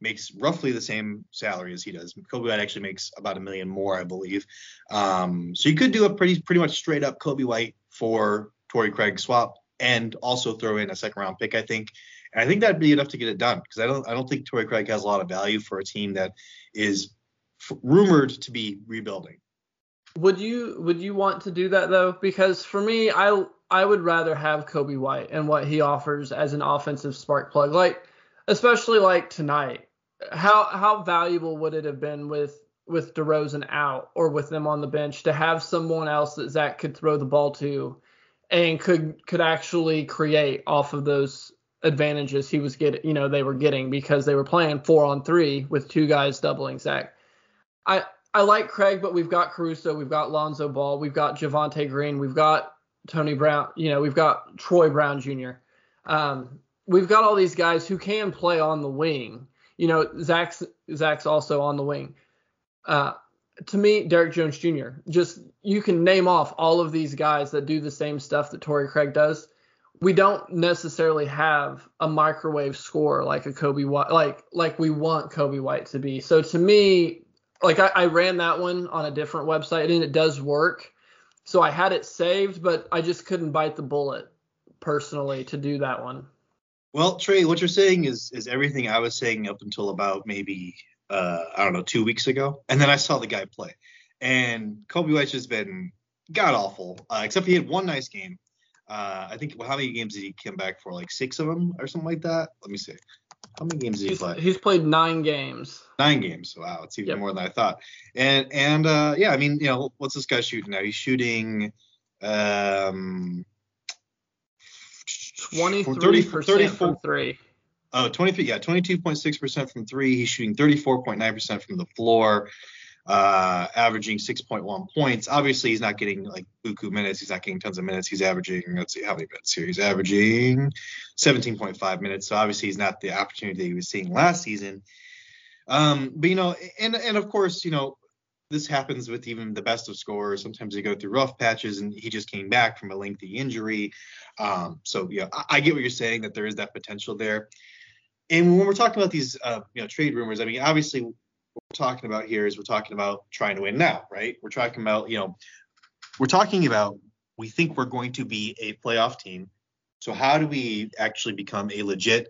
makes roughly the same salary as he does. Coby White actually makes about a million more, I believe. Um, so you could do a pretty pretty much straight up Coby White for Torrey Craig swap and also throw in a second round pick, I think. And I think that'd be enough to get it done because I don't I don't think Torrey Craig has a lot of value for a team that is f- rumored to be rebuilding. Would you would you want to do that though? Because for me, I I would rather have Coby White and what he offers as an offensive spark plug. Like especially like tonight. How how valuable would it have been with with DeRozan out or with them on the bench to have someone else that Zach could throw the ball to and could could actually create off of those advantages he was getting, you know, they were getting because they were playing four on three with two guys doubling Zach. I I like Craig, but we've got Caruso, we've got Lonzo Ball, we've got Javonte Green, we've got Tony Brown, you know, we've got Troy Brown Jr. Um, we've got all these guys who can play on the wing. You know, Zach's Zach's also on the wing. Uh, to me, Derrick Jones Jr. Just you can name off all of these guys that do the same stuff that Torrey Craig does. We don't necessarily have a microwave score like a Coby White, like like we want Coby White to be. So to me, like I, I ran that one on a different website and it does work. So I had it saved, but I just couldn't bite the bullet personally to do that one. Well, Trey, what you're saying is is everything I was saying up until about maybe uh, I don't know two weeks ago, and then I saw the guy play, and Coby White's just been god awful. Uh, except he had one nice game. Uh, I think well, how many games did he come back for? Like six of them or something like that. Let me see. How many games did he's, he play? He's played nine games. Nine games. Wow, it's even yep. more than I thought. And and uh, yeah, I mean, you know, what's this guy shooting now? He's shooting um 23% from three. Oh, 23, yeah, 22.6% from three. He's shooting 34.9% from the floor, uh, averaging 6.1 points. Obviously, he's not getting like buku minutes. He's not getting tons of minutes. He's averaging, let's see, how many minutes here? He's averaging 17.5 minutes. So obviously, he's not the opportunity that he was seeing last season. Um, but you know, and and of course, you know, this happens with even the best of scorers. Sometimes they go through rough patches, and he just came back from a lengthy injury. Um, so yeah, I, I, get what you're saying that there is that potential there. And when we're talking about these, uh, you know, trade rumors, I mean, obviously, what we're talking about here is we're talking about trying to win now, right? We're talking about, you know, we're talking about we think we're going to be a playoff team. So how do we actually become a legit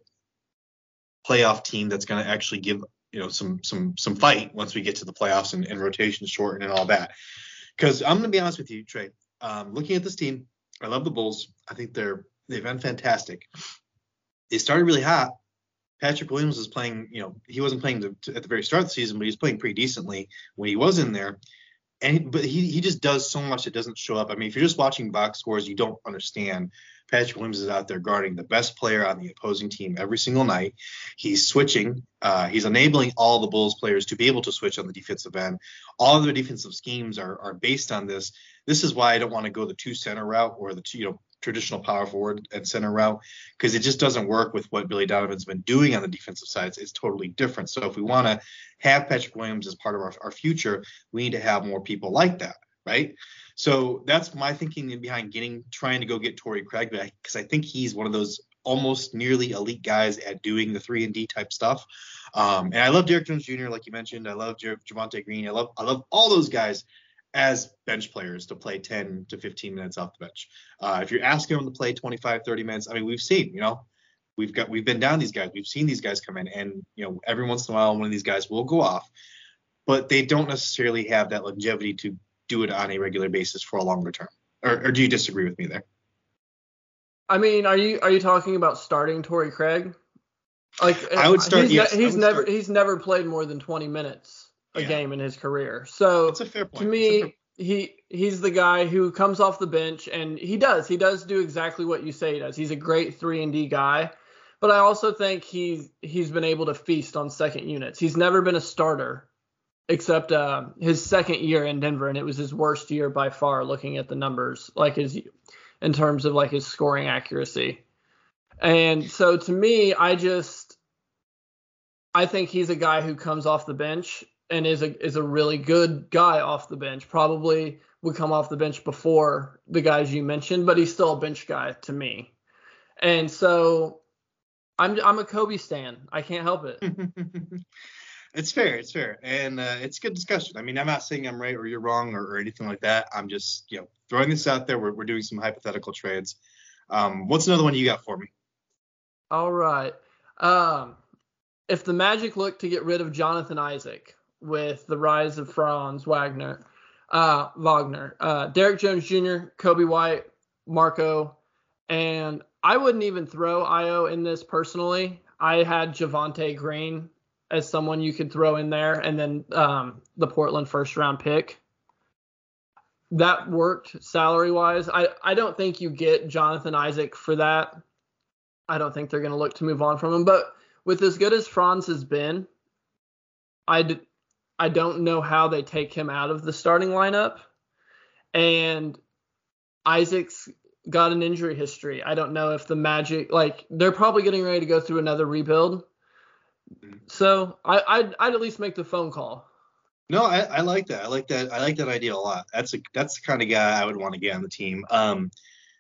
playoff team that's going to actually give you know some some some fight once we get to the playoffs and, and rotation shorten and all that. Because I'm gonna be honest with you, Trey. Um, looking at this team, I love the Bulls. I think they're they've been fantastic. They started really hot. Patrick Williams was playing, you know, he wasn't playing to, at the very start of the season, but he was playing pretty decently when he was in there. And but he he just does so much that doesn't show up. I mean, if you're just watching box scores, you don't understand Patrick Williams is out there guarding the best player on the opposing team every single night. He's switching. Uh, he's enabling all the Bulls players to be able to switch on the defensive end. All of their defensive schemes are, are based on this. This is why I don't want to go the two center route or the two, you know, traditional power forward and center route because it just doesn't work with what Billy Donovan's been doing on the defensive side. It's, it's totally different. So if we want to have Patrick Williams as part of our, our future, we need to have more people like that, right? So that's my thinking behind getting trying to go get Torrey Craig back because I think he's one of those almost nearly elite guys at doing the three and D type stuff. Um, and I love Derrick Jones Jr. like you mentioned. I love J- Javonte Green. I love I love all those guys as bench players to play 10 to 15 minutes off the bench. Uh, if you're asking them to play 25, 30 minutes, I mean, we've seen, you know, we've got we've been down these guys. We've seen these guys come in, and you know, every once in a while, one of these guys will go off, but they don't necessarily have that longevity to do it on a regular basis for a longer term. Or, or do you disagree with me there? I mean, are you are you talking about starting Torrey Craig? Like I would start. He's, yes, ne- he's would never start. he's never played more than 20 minutes a Yeah. game in his career. So That's a fair point. to a fair- me, he he's the guy who comes off the bench and he does he does do exactly what you say he does. He's a great three and D guy, but I also think he's he's been able to feast on second units. He's never been a starter except uh, his second year in Denver, and it was his worst year by far. Looking at the numbers, like his in terms of like his scoring accuracy. And so to me, I just I think he's a guy who comes off the bench and is a is a really good guy off the bench. Probably would come off the bench before the guys you mentioned, but he's still a bench guy to me. And so I'm I'm a Coby stan. I can't help it. it's fair. It's fair, and uh, it's good discussion. I mean, I'm not saying I'm right or you're wrong or, or, anything like that. I'm just you know throwing this out there. We're we're doing some hypothetical trades. Um, what's another one you got for me? All right. Um, if the Magic look to get rid of Jonathan Isaac with the rise of Franz Wagner, uh, Wagner, uh, Derrick Jones Jr., Coby White, Marko, and I wouldn't even throw Ayo in this personally. I had Javonte Green as someone you could throw in there, and then um, the Portland first round pick. That worked salary wise. I, I don't think you get Jonathan Isaac for that. I don't think they're going to look to move on from him. But with as good as Franz has been, I, d- I don't know how they take him out of the starting lineup. And Isaac's got an injury history. I don't know if the Magic like they're probably getting ready to go through another rebuild. So I, I'd, I'd at least make the phone call. No, I, I like that. I like that. I like that idea a lot. That's a that's the kind of guy I would want to get on the team. Um,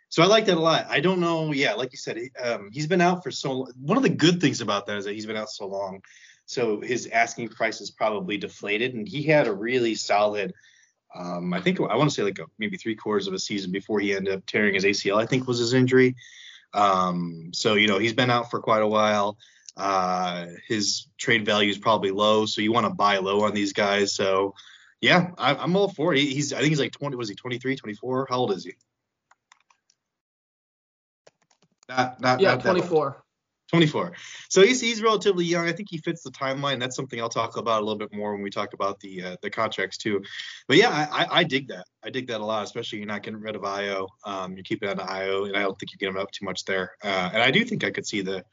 so I like that a lot. I don't know. Yeah, like you said, um, he's been out for so. One of the good things about that is that he's been out so long. So his asking price is probably deflated, and he had a really solid. Um, I think I want to say like a, maybe three quarters of a season before he ended up tearing his ACL. I think was his injury. Um, so you know he's been out for quite a while. Uh, his trade value is probably low, so you want to buy low on these guys. So yeah, I, am all for it. He's I think he's like 20. Was he 23, 24? How old is he? Not not yeah, not 24. 24. So he's he's relatively young. I think he fits the timeline. That's something I'll talk about a little bit more when we talk about the uh, the contracts too. But yeah, I, I, I dig that. I dig that a lot. Especially you're not getting rid of Ayo. Um, you're keeping on Ayo, and I don't think you're getting up too much there. Uh, and I do think I could see the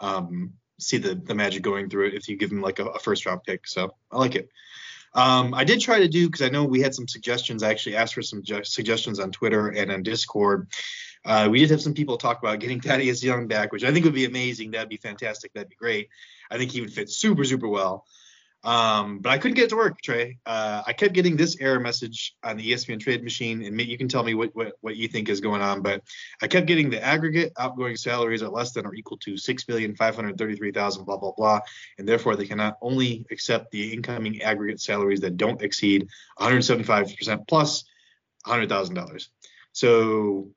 um, see the the magic going through it if you give him like a, a first round pick. So I like it. Um, I did try to do because I know we had some suggestions. I actually asked for some ju- suggestions on Twitter and on Discord. Uh, we did have some people talk about getting Thaddeus Young back, which I think would be amazing. That'd be fantastic. That'd be great. I think he would fit super, super well. Um, but I couldn't get it to work, Trey. Uh, I kept getting this error message on the ESPN trade machine, and you can tell me what, what, what you think is going on. But I kept getting the aggregate outgoing salaries are less than or equal to six million five hundred thirty-three thousand, blah blah blah, and therefore they cannot only accept the incoming aggregate salaries that don't exceed 175 percent plus $100,000. So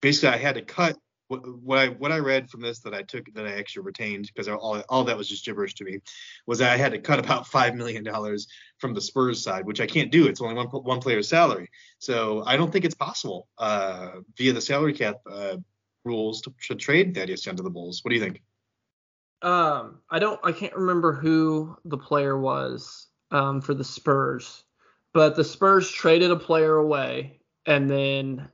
basically, I had to cut what, what I what I read from this that I took that I actually retained because all all that was just gibberish to me was that I had to cut about five million dollars from the Spurs side, which I can't do. It's only one one player's salary, so I don't think it's possible uh, via the salary cap uh, rules to, to trade Thaddeus Young to the Bulls. What do you think? Um, I don't. I can't remember who the player was um, for the Spurs, but the Spurs traded a player away and then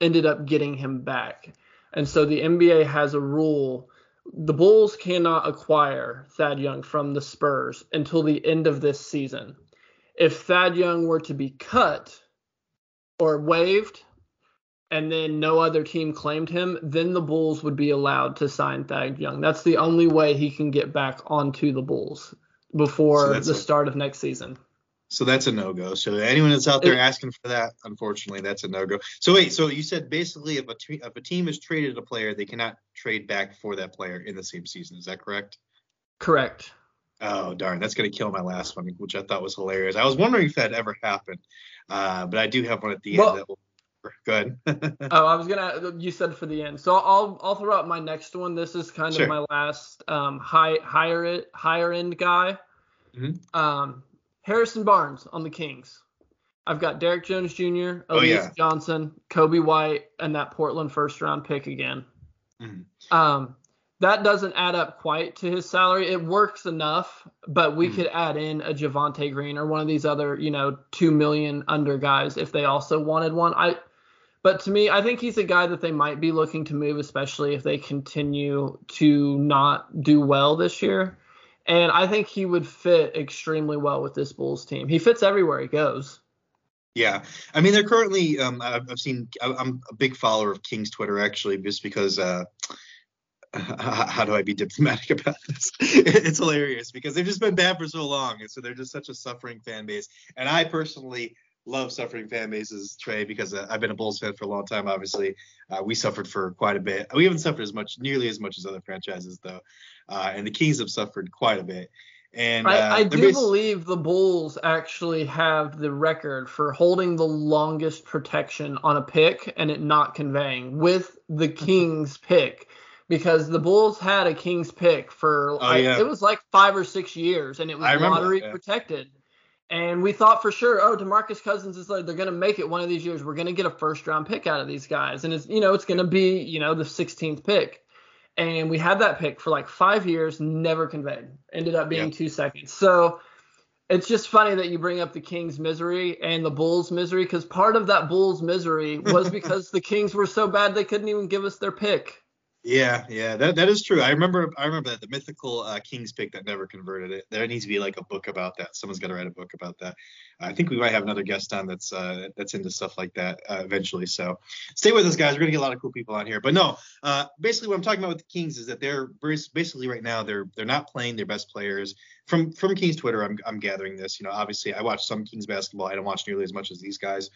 ended up getting him back. And so the NBA has a rule the Bulls cannot acquire Thad Young from the Spurs until the end of this season. If Thad Young were to be cut or waived and then no other team claimed him, then the Bulls would be allowed to sign Thad Young. That's the only way he can get back onto the Bulls before so the start of next season. So that's a no go. So anyone that's out there asking for that, unfortunately, that's a no go. So wait, so you said basically if a t- if a team has traded a player, they cannot trade back for that player in the same season. Is that correct? Correct. Oh darn, that's gonna kill my last one, which I thought was hilarious. I was wondering if that ever happened, uh, but I do have one at the well, end that will. Good. oh, I was gonna. You said for the end, so I'll I'll throw out my next one. This is kind sure. of my last um high higher it higher end guy. Mm-hmm. Um, Harrison Barnes on the Kings. I've got Derrick Jones Jr., Alize oh, yeah. Johnson, Coby White, and that Portland first round pick again. Mm-hmm. Um, that doesn't add up quite to his salary. It works enough, but we mm-hmm. could add in a Javonte Green or one of these other, you know, two million under guys if they also wanted one. I, but to me, I think he's a guy that they might be looking to move, especially if they continue to not do well this year. And I think he would fit extremely well with this Bulls team. He fits everywhere he goes. Yeah, I mean they're currently. Um, I've, seen. I'm a big follower of King's Twitter actually, just because. Uh, how do I be diplomatic about this? it's hilarious because they've just been bad for so long, and so they're just such a suffering fan base. And I personally love suffering fan bases, Trey, because uh, I've been a Bulls fan for a long time. Obviously, uh, we suffered for quite a bit. We haven't suffered as much, nearly as much as other franchises, though. Uh, and the Kings have suffered quite a bit. And I, uh, I do believe the Bulls actually have the record for holding the longest protection on a pick and it not conveying with the Kings pick because the Bulls had a Kings pick for oh, yeah. it was like five or six years and it was lottery that, yeah. protected. And we thought for sure, oh, DeMarcus Cousins is like they're gonna make it one of these years. We're gonna get a first round pick out of these guys, and it's you know it's gonna be you know the 16th pick and we had that pick for like five years, never conveyed. Ended up being two seconds. So it's just funny that you bring up the Kings' misery and the Bulls' misery because part of that Bulls' misery was because the Kings were so bad they couldn't even give us their pick. Yeah, yeah, that, that is true. I remember I remember that the mythical uh, Kings pick that never converted it. There needs to be like a book about that. Someone's got to write a book about that. I think we might have another guest on that's uh, that's into stuff like that uh, eventually. So stay with us, guys. We're gonna get a lot of cool people on here. But no, uh, basically what I'm talking about with the Kings is that they're basically right now they're they're not playing their best players. From from Kings Twitter, I'm I'm gathering this. You know, obviously I watch some Kings basketball. I don't watch nearly as much as these guys.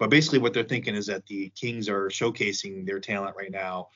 But basically, what they're thinking is that the Kings are showcasing their talent right now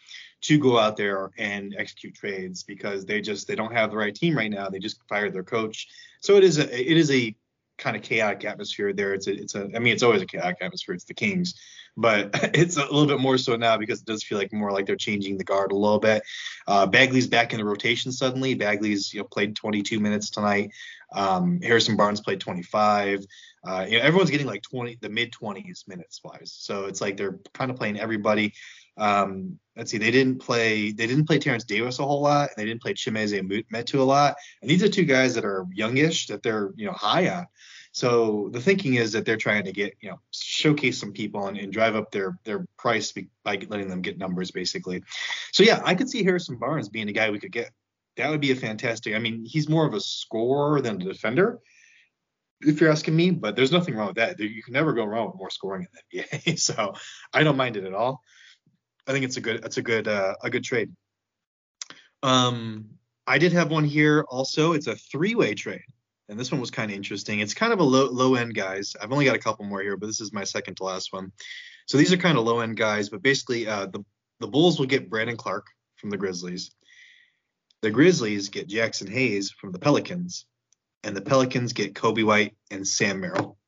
to go out there and execute trades because they just they don't have the right team right now. They just fired their coach, so it is a it is a kind of chaotic atmosphere there. It's a it's a I mean it's always a chaotic atmosphere. It's the Kings, but it's a little bit more so now because it does feel like more like they're changing the guard a little bit. Uh, Bagley's back in the rotation suddenly. Bagley's you know played 22 minutes tonight. Um, Harrison Barnes played 25. Uh, you know everyone's getting like 20 the mid 20s minutes wise. So it's like they're kind of playing everybody. Um, let's see, they didn't play they didn't play Terence Davis a whole lot, and they didn't play Chimezie Metu a lot. And these are two guys that are youngish that they're you know high on. So the thinking is that they're trying to get you know showcase some people and, and drive up their their price by letting them get numbers basically. So yeah, I could see Harrison Barnes being a guy we could get. That would be a fantastic. I mean, he's more of a scorer than a defender if you're asking me, but there's nothing wrong with that. You can never go wrong with more scoring in the NBA. So I don't mind it at all. I think it's a good it's a good uh, a good trade. Um, I did have one here also. It's a three-way trade, and this one was kind of interesting. It's kind of a low low end guys. I've only got a couple more here, but this is my second to last one. So these are kind of low end guys, but basically uh, the the Bulls will get Brandon Clarke from the Grizzlies. The Grizzlies get Jaxson Hayes from the Pelicans, and the Pelicans get Coby White and Sam Merrill.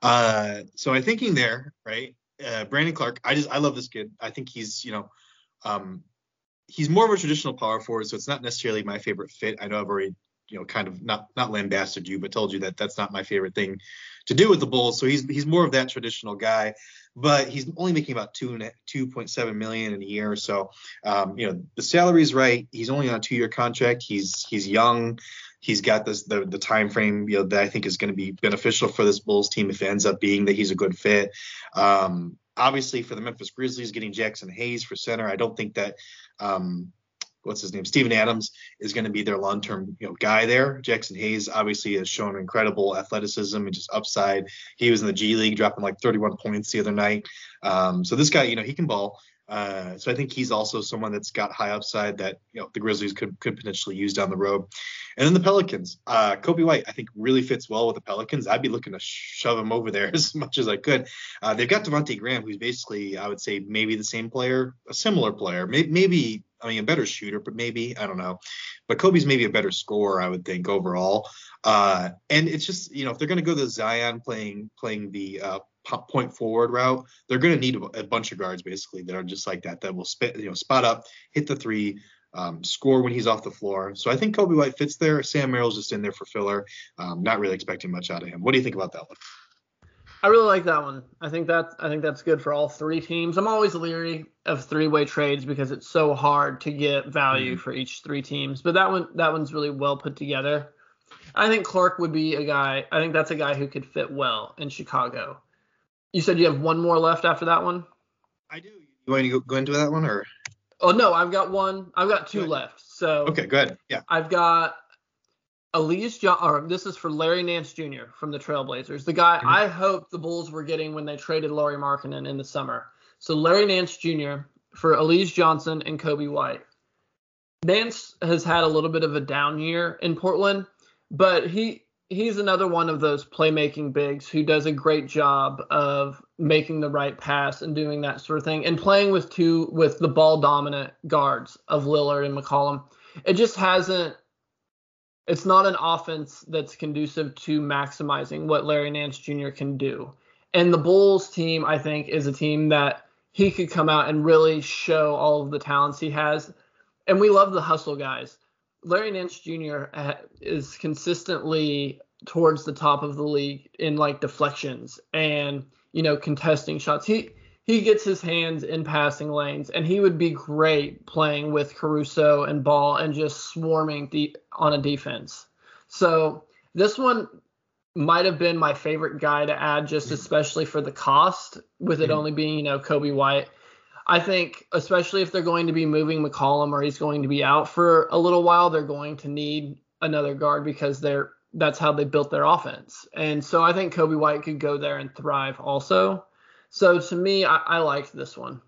Uh, so I'm thinking there, right? Uh, Brandon Clarke, I just I love this kid. I think he's you know, um, he's more of a traditional power forward, so it's not necessarily my favorite fit. I know I've already you know kind of not not lambasted you, but told you that that's not my favorite thing to do with the Bulls. So he's he's more of that traditional guy, but he's only making about two two point seven million in a year. So um, you know the salary's right. He's only on a two year contract. He's he's young. He's got this the the time frame you know that I think is going to be beneficial for this Bulls team if it ends up being that he's a good fit. Um, obviously for the Memphis Grizzlies, getting Jaxson Hayes for center, I don't think that um, what's his name, Steven Adams is going to be their long-term you know guy there. Jaxson Hayes obviously has shown incredible athleticism and just upside. He was in the G League, dropping like 31 points the other night. Um, so this guy, you know, he can ball. Uh, so I think he's also someone that's got high upside that you know the Grizzlies could could potentially use down the road. And then the Pelicans, uh, Coby White, I think really fits well with the Pelicans. I'd be looking to shove him over there as much as I could. Uh, they've got Devonte Graham, who's basically I would say maybe the same player, a similar player, maybe, maybe I mean a better shooter, but maybe I don't know. But Coby's maybe a better scorer, I would think overall. Uh, and it's just you know if they're going to go the Zion playing playing the uh, point forward route, they're going to need a, bunch of guards basically that are just like that that will spit you know spot up, hit the three, um, score when he's off the floor. So I think Coby White fits there. Sam Merrill's just in there for filler. Um, not really expecting much out of him. What do you think about that one? I really like that one. I think that I think that's good for all three teams. I'm always leery of three-way trades because it's so hard to get value mm-hmm. for each three teams. But that one that one's really well put together. I think Clarke would be a guy. I think that's a guy who could fit well in Chicago. You said you have one more left after that one. I do. You want to go, into that one or? Oh no, I've got one. I've got two left. So okay, good. Yeah. I've got Alize John, or this is for Larry Nance Jr. from the Trailblazers, the guy Mm-hmm. I hoped the Bulls were getting when they traded Lauri Markkanen in the summer. So Larry Nance Jr. for Alize Johnson and Coby White. Nance has had a little bit of a down year in Portland, but he he's another one of those playmaking bigs who does a great job of making the right pass and doing that sort of thing and playing with two with the ball dominant guards of Lillard and McCollum. It just hasn't it's not an offense that's conducive to maximizing what Larry Nance Jr. can do. And the Bulls team, I think, is a team that he could come out and really show all of the talents he has. And we love the hustle guys. Larry Nance Jr. is consistently towards the top of the league in like deflections and you know contesting shots. He he gets his hands in passing lanes, and he would be great playing with Caruso and Ball and just swarming de- on a defense. So this one might have been my favorite guy to add, just especially for the cost, with it Mhm. only being you know Coby White. I think, especially if they're going to be moving McCollum or he's going to be out for a little while, they're going to need another guard because they're that's how they built their offense. And so I think Coby White could go there and thrive also. So to me, I, I liked this one.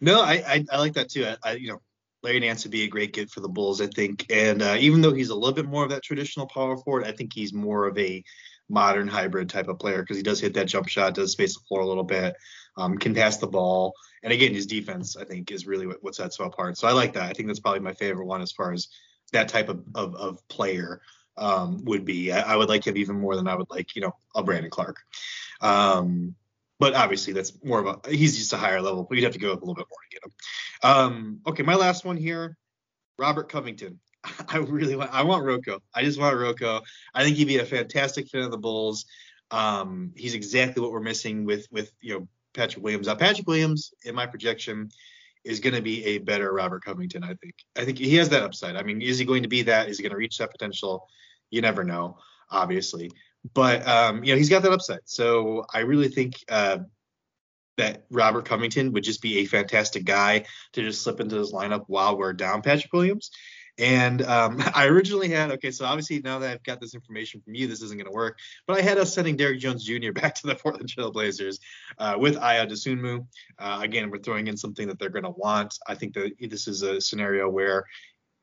No, I, I I like that too. I, I you know Larry Nance would be a great get for the Bulls, I think. And uh, even though he's a little bit more of that traditional power forward, I think he's more of a modern hybrid type of player because he does hit that jump shot, does space the floor a little bit, um, can pass the ball, and again, his defense I think is really what, what sets him apart. So I like that. I think that's probably my favorite one as far as that type of of, of player um, would be. I, I would like him even more than I would like you know a Brandon Clarke. Um, but obviously that's more of a he's just a higher level. But you'd have to go up a little bit more to get him. Um, okay, my last one here, Robert Covington. I really want I want Rocco. I just want Rocco. I think he'd be a fantastic fit of the Bulls. Um, he's exactly what we're missing with with you know Patrick Williams. Now Patrick Williams, in my projection, is going to be a better Robert Covington. I think. I think he has that upside. I mean, is he going to be that? Is he going to reach that potential? You never know, obviously. But um, you know, he's got that upside. So I really think uh, that Robert Covington would just be a fantastic guy to just slip into this lineup while we're down Patrick Williams. And um, I originally had okay, so obviously now that I've got this information from you, this isn't going to work. But I had us sending Derrick Jones Jr. back to the Portland Trail Blazers uh, with Ayo Dosunmu. Uh, again, we're throwing in something that they're going to want. I think that this is a scenario where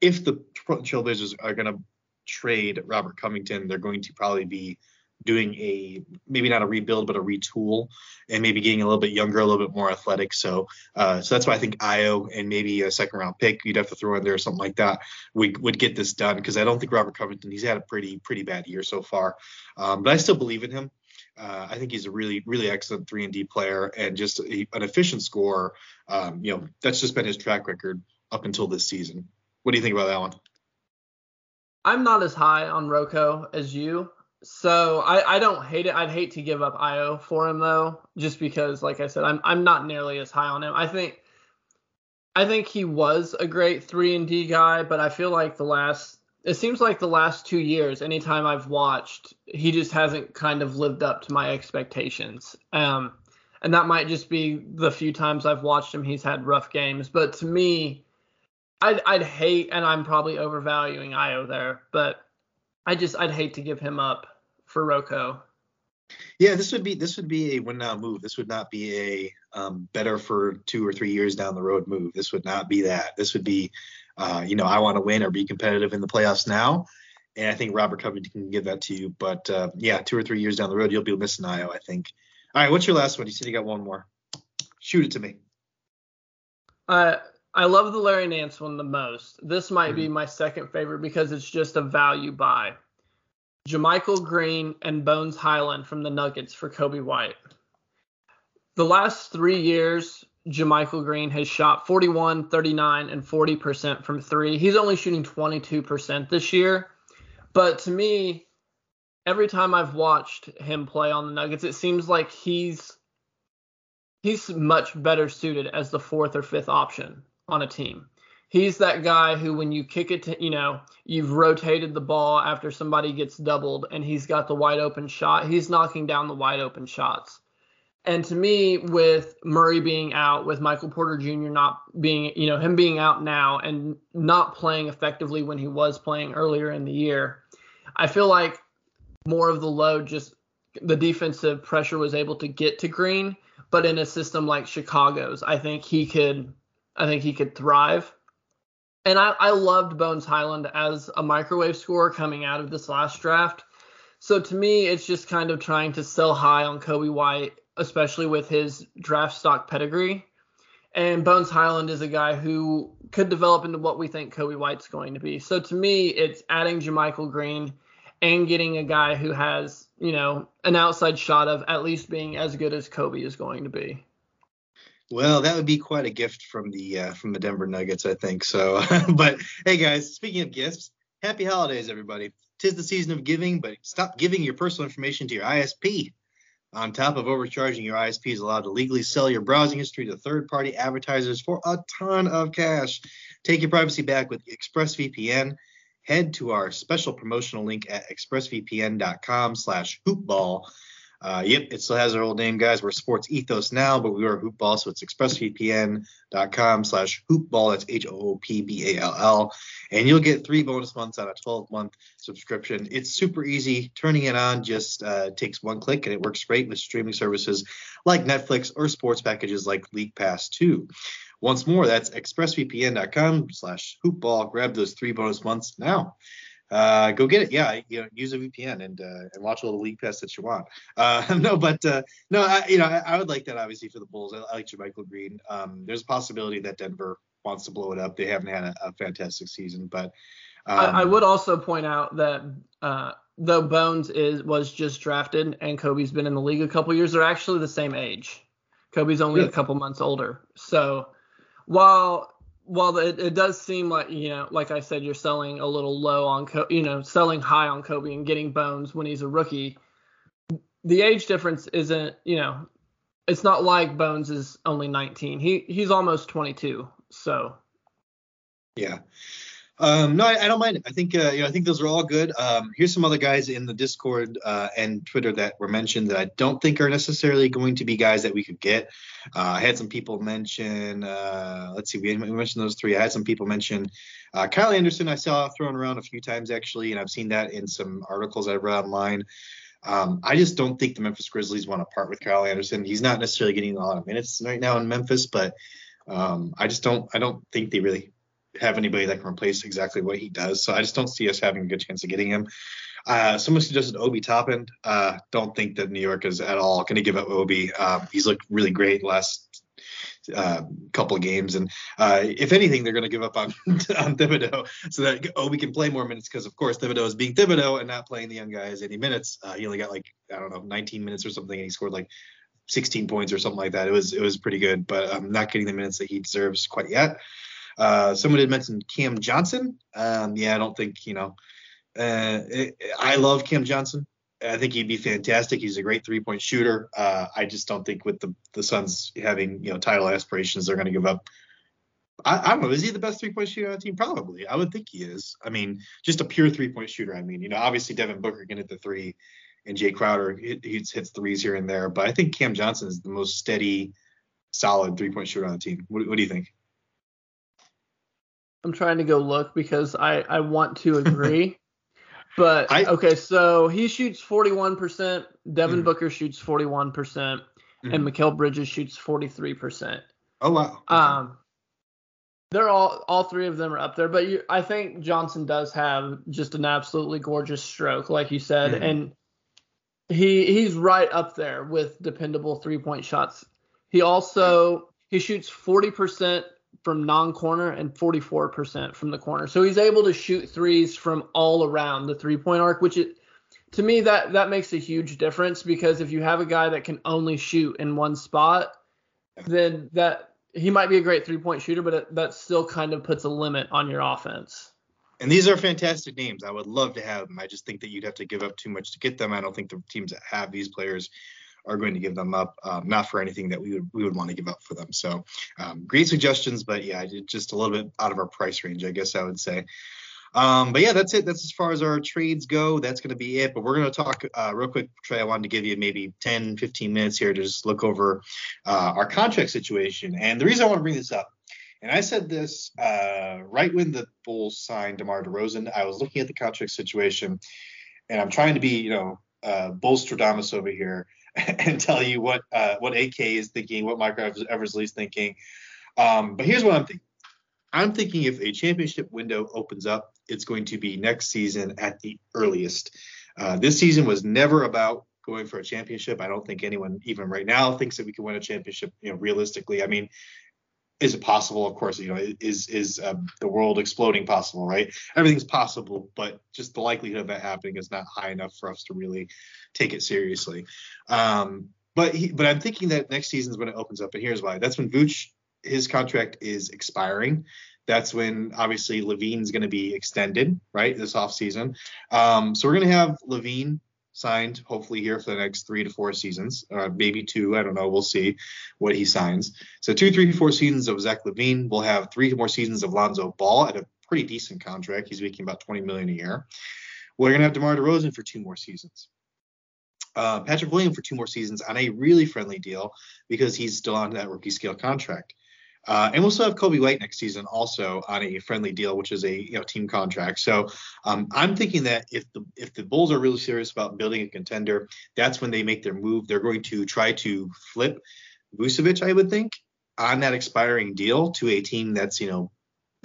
if the Portland Trail Blazers are going to trade Robert Covington, they're going to probably be doing a maybe not a rebuild but a retool and maybe getting a little bit younger a little bit more athletic so uh, so that's why i think Ayo and maybe a second round pick you'd have to throw in there or something like that we would get this done because i don't think robert covington he's had a pretty pretty bad year so far um, but i still believe in him uh, I think he's a really, really excellent three and D player and just a, an efficient scorer. Um, you know, that's just been his track record up until this season. What do you think about that one? I'm not as high on Rocco as you. So I, I don't hate it. I'd hate to give up Ayo for him though, just because, like I said, I'm I'm not nearly as high on him. I think I think he was a great three and D guy, but I feel like the last it seems like the last two years, anytime I've watched, he just hasn't kind of lived up to my expectations. Um, and that might just be the few times I've watched him, he's had rough games. But to me, I'd, I'd hate, and I'm probably overvaluing Ayo there, but I just I'd hate to give him up for Rocco. Yeah, this would be this would be a win now move. This would not be a um, better for two or three years down the road move. This would not be that. This would be, uh, you know, I want to win or be competitive in the playoffs now. And I think Robert Covington can give that to you. But uh, yeah, two or three years down the road, you'll be missing Ayo, I think. All right, what's your last one? You said you got one more. Shoot it to me. Uh, I love the Larry Nance one the most. This might be my second favorite because it's just a value buy. JaMychal Green and Bones Hyland from the Nuggets for Coby White. The last three years, JaMychal Green has shot 41, 39, and 40% from three. He's only shooting 22% this year. But to me, every time I've watched him play on the Nuggets, it seems like he's he's much better suited as the fourth or fifth option on a team. He's that guy who, when you kick it to, you know, you've rotated the ball after somebody gets doubled and he's got the wide open shot, he's knocking down the wide open shots. And to me, with Murray being out, with Michael Porter Jr. not being, you know, him being out now and not playing effectively when he was playing earlier in the year, I feel like more of the load just the defensive pressure was able to get to Green, but in a system like Chicago's, I think he could I think he could thrive. And I, I loved Bones Hyland as a microwave scorer coming out of this last draft. So to me, it's just kind of trying to sell high on Coby White, especially with his draft stock pedigree. And Bones Hyland is a guy who could develop into what we think Coby White's going to be. So to me, it's adding JaMychal Green and getting a guy who has, you know, an outside shot of at least being as good as Coby is going to be. Well, that would be quite a gift from the uh, from the Denver Nuggets, I think. So, but hey guys, speaking of gifts, happy holidays, everybody. Tis the season of giving, but stop giving your personal information to your ISP. On top of overcharging, your ISP is allowed to legally sell your browsing history to third party advertisers for a ton of cash. Take your privacy back with ExpressVPN. Head to our special promotional link at expressvpn.com slash hoopball uh, yep, it still has our old name, guys. We're Sports Ethos now, but we are Hoopball, so it's expressvpn.com slash hoopball. That's H-O-O-P-B-A-L-L. And you'll get three bonus months on a 12-month subscription. It's super easy. Turning it on just uh, takes one click, and it works great with streaming services like Netflix or sports packages like League Pass 2. Once more, that's expressvpn.com slash hoopball. Grab those three bonus months now uh, go get it. Yeah, you know, use a VPN and uh, and watch all the league pass that you want. Uh, no, but uh, no, I, you know, I, I, would like that obviously for the Bulls. I, I like JaMychal Green. Um, there's a possibility that Denver wants to blow it up. They haven't had a, a fantastic season, but um, I, I, would also point out that uh, though Bones is was just drafted and Coby's been in the league a couple years, they're actually the same age. Coby's only a couple months older. So while while it, it does seem like you know, like I said, you're selling a little low on, Co- you know, selling high on Coby and getting Bones when he's a rookie. The age difference isn't, you know, it's not like Bones is only 19. He he's almost 22. So. Yeah. Um, no, I, I, don't mind it. I think uh, you know, I think those are all good. Um, here's some other guys in the Discord uh, and Twitter that were mentioned that I don't think are necessarily going to be guys that we could get. Uh, I had some people mention. Uh, let's see, we, mentioned those three. I had some people mention uh, Kyle Anderson. I saw thrown around a few times actually, and I've seen that in some articles I've read online. Um, I just don't think the Memphis Grizzlies want to part with Kyle Anderson. He's not necessarily getting a lot of minutes right now in Memphis, but um, I just don't. I don't think they really have anybody that can replace exactly what he does. So I just don't see us having a good chance of getting him. Uh, someone suggested Obi Toppin. Uh, don't think that New York is at all going to give up Obi. Uh, he's looked really great last uh, couple of games, and uh, if anything, they're going to give up on on Thibodeau so that Obi can play more minutes because, of course, Thibodeau is being Thibodeau and not playing the young guys any minutes. Uh, he only got like I don't know 19 minutes or something, and he scored like 16 points or something like that. It was it was pretty good, but I'm um, not getting the minutes that he deserves quite yet. Uh, someone had mentioned Cam Johnson. Um, yeah, I don't think you know. Uh, it, I love Cam Johnson. I think he'd be fantastic. He's a great three point shooter. Uh, I just don't think with the the Suns having you know title aspirations, they're going to give up. I, I, don't know. Is he the best three point shooter on the team? Probably. I would think he is. I mean, just a pure three point shooter. I mean, you know, obviously Devin Booker can hit the three, and Jae Crowder hit, hits, hits threes here and there. But I think Cam Johnson is the most steady, solid three point shooter on the team. What, what do you think? I'm trying to go look because I I want to agree. but I, okay, so he shoots 41%, Devin mm Booker shoots 41%, mm and mm-hmm. Bridges shoots 43%. Oh wow. Okay. Um they're all all three of them are up there, but you, I think Johnson does have just an absolutely gorgeous stroke, like you said, mm and he he's right up there with dependable three point shots. He also he shoots 40% from non-corner and 44% from the corner. So he's able to shoot threes from all around the three-point arc, which it, to me that that makes a huge difference because if you have a guy that can only shoot in one spot, then that he might be a great three-point shooter, but it, that still kind of puts a limit on your offense. And these are fantastic names. I would love to have them. I just think that you'd have to give up too much to get them. I don't think the teams that have these players are going to give them up, um, not for anything that we would we would want to give up for them. So um, great suggestions, but yeah, just a little bit out of our price range, I guess I would say. Um, but yeah, that's it. That's as far as our trades go. That's going to be it. But we're going to talk uh, real quick, Trey. I wanted to give you maybe 10, 15 minutes here to just look over uh, our contract situation. And the reason I want to bring this up And I said this uh, right when the Bulls signed DeMar DeRozan. I was looking at the contract situation, and I'm trying to be, you know, uh, Bullstrodamus over here and tell you what uh, what AK is thinking, what Mike Eversley is thinking. Um, but here's what I'm thinking. I'm thinking if a championship window opens up, it's going to be next season at the earliest. Uh, this season was never about going for a championship. I don't think anyone, even right now, thinks that we can win a championship. You know, realistically, I mean, is it possible? Of course, you know, is is um, the world exploding possible? Right? Everything's possible, but just the likelihood of that happening is not high enough for us to really take it seriously. Um, but he, but I'm thinking that next season is when it opens up, and here's why. That's when Vooch his contract is expiring. That's when obviously LaVine's going to be extended, right, this offseason. Um, so we're going to have LaVine signed hopefully here for the next three to four seasons, uh, maybe two. I don't know. We'll see what he signs. So two, three, four seasons of Zach LaVine. We'll have three more seasons of Lonzo Ball at a pretty decent contract. He's making about 20 million a year. We're going to have DeMar DeRozan for two more seasons. Uh, Patrick Williams for two more seasons on a really friendly deal because he's still on that rookie scale contract. Uh, and we'll still have Coby White next season also on a friendly deal, which is a you know team contract. So um, I'm thinking that if the if the Bulls are really serious about building a contender, that's when they make their move. They're going to try to flip Vucevic, I would think, on that expiring deal to a team that's you know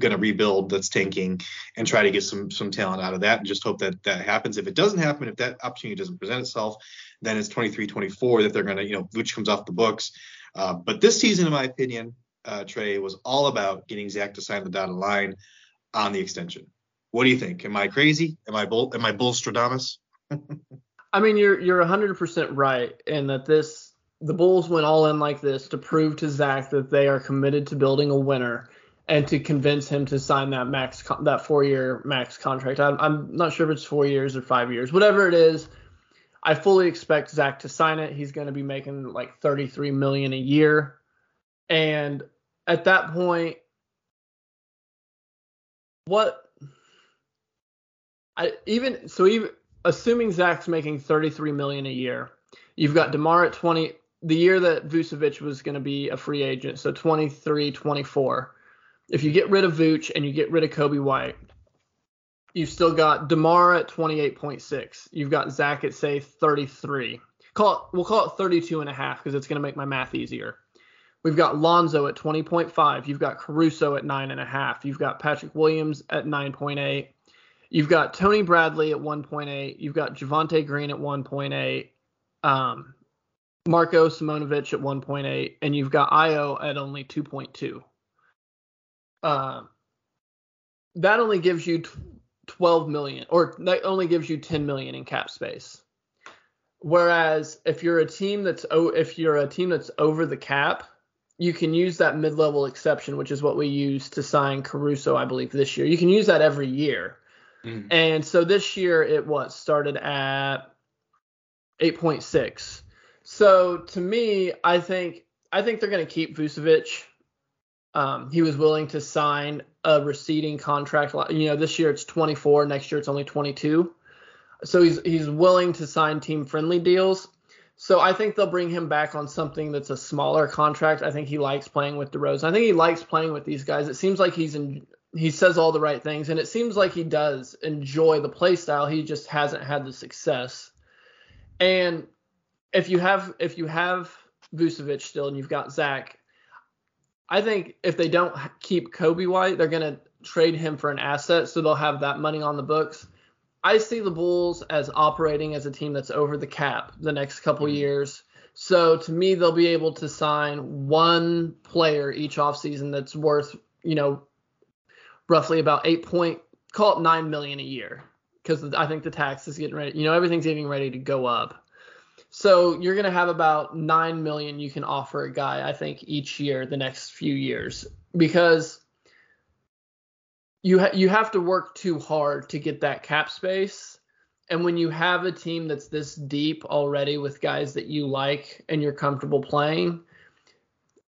going to rebuild, that's tanking, and try to get some some talent out of that, and just hope that that happens. If it doesn't happen, if that opportunity doesn't present itself, then it's 23-24 that they're going to you know Vuce comes off the books. Uh, but this season, in my opinion, uh, Trey, was all about getting Zach to sign the dotted line on the extension. What do you think? Am I crazy? Am I bull? Am I Bullstrodamus? I mean, you're you're 100% right in that this the Bulls went all in like this to prove to Zach that they are committed to building a winner and to convince him to sign that max that four year max contract. I'm, I'm not sure if it's four years or five years, whatever it is. I fully expect Zach to sign it. He's going to be making like 33 million a year, and at that point, what I even so even assuming Zach's making 33 million a year, you've got Demar at 20 the year that Vucevic was going to be a free agent, so 23, 24. If you get rid of Vooch and you get rid of Coby White, you've still got Demar at 28.6. You've got Zach at say 33. Call it, we'll call it 32 and a half because it's going to make my math easier. We've got Lonzo at 20.5. You've got Caruso at 9.5. You've got Patrick Williams at 9.8. You've got Tony Bradley at 1.8. You've got Javonte Green at 1.8. Um, Marko Simonovic at 1.8. And you've got Ayo at only 2.2. Uh, that only gives you 12 million, or that only gives you 10 million in cap space. Whereas if you're a team that's oh, if you're a team that's over the cap, you can use that mid-level exception, which is what we use to sign Caruso, I believe, this year. You can use that every year. Mm. And so this year it was started at 8.6. So to me, I think I think they're going to keep Vucevic. Um, he was willing to sign a receding contract. You know, this year it's 24, next year it's only 22. So he's he's willing to sign team friendly deals. So I think they'll bring him back on something that's a smaller contract. I think he likes playing with DeRozan. I think he likes playing with these guys. It seems like he's in, he says all the right things, and it seems like he does enjoy the play style. He just hasn't had the success. And if you have if you have Vucevic still and you've got Zach, I think if they don't keep Coby White, they're gonna trade him for an asset, so they'll have that money on the books. I see the Bulls as operating as a team that's over the cap the next couple mm-hmm. years. So to me, they'll be able to sign one player each offseason that's worth, you know, roughly about eight point, call it nine million a year, because I think the tax is getting ready. You know, everything's getting ready to go up. So you're gonna have about nine million you can offer a guy, I think, each year the next few years, because you ha- you have to work too hard to get that cap space. And when you have a team that's this deep already with guys that you like and you're comfortable playing,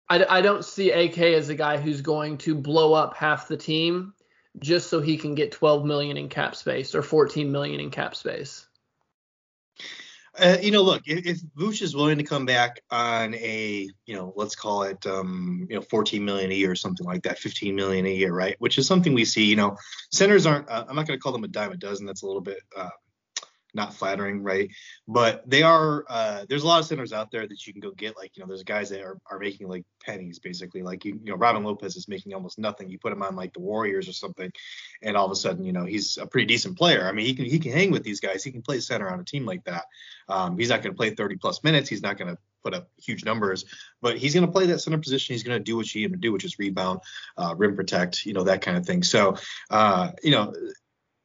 I, I don't see AK as a guy who's going to blow up half the team just so he can get 12 million in cap space or 14 million in cap space. Uh, you know, look, if, if Vooch is willing to come back on a, you know, let's call it, um, you know, 14 million a year or something like that, 15 million a year, right? Which is something we see. You know, centers aren't. Uh, I'm not going to call them a dime a dozen. That's a little bit uh, not flattering, right? But they are. Uh, there's a lot of centers out there that you can go get. Like you know, there's guys that are, are making like pennies basically. Like you, you know, Robin Lopez is making almost nothing. You put him on like the Warriors or something, and all of a sudden, you know, he's a pretty decent player. I mean, he can he can hang with these guys. He can play center on a team like that. Um, he's not going to play 30 plus minutes. He's not going to put up huge numbers, but he's going to play that center position. He's going to do what you need him to do, which is rebound, uh, rim protect, you know, that kind of thing. So, uh, you know,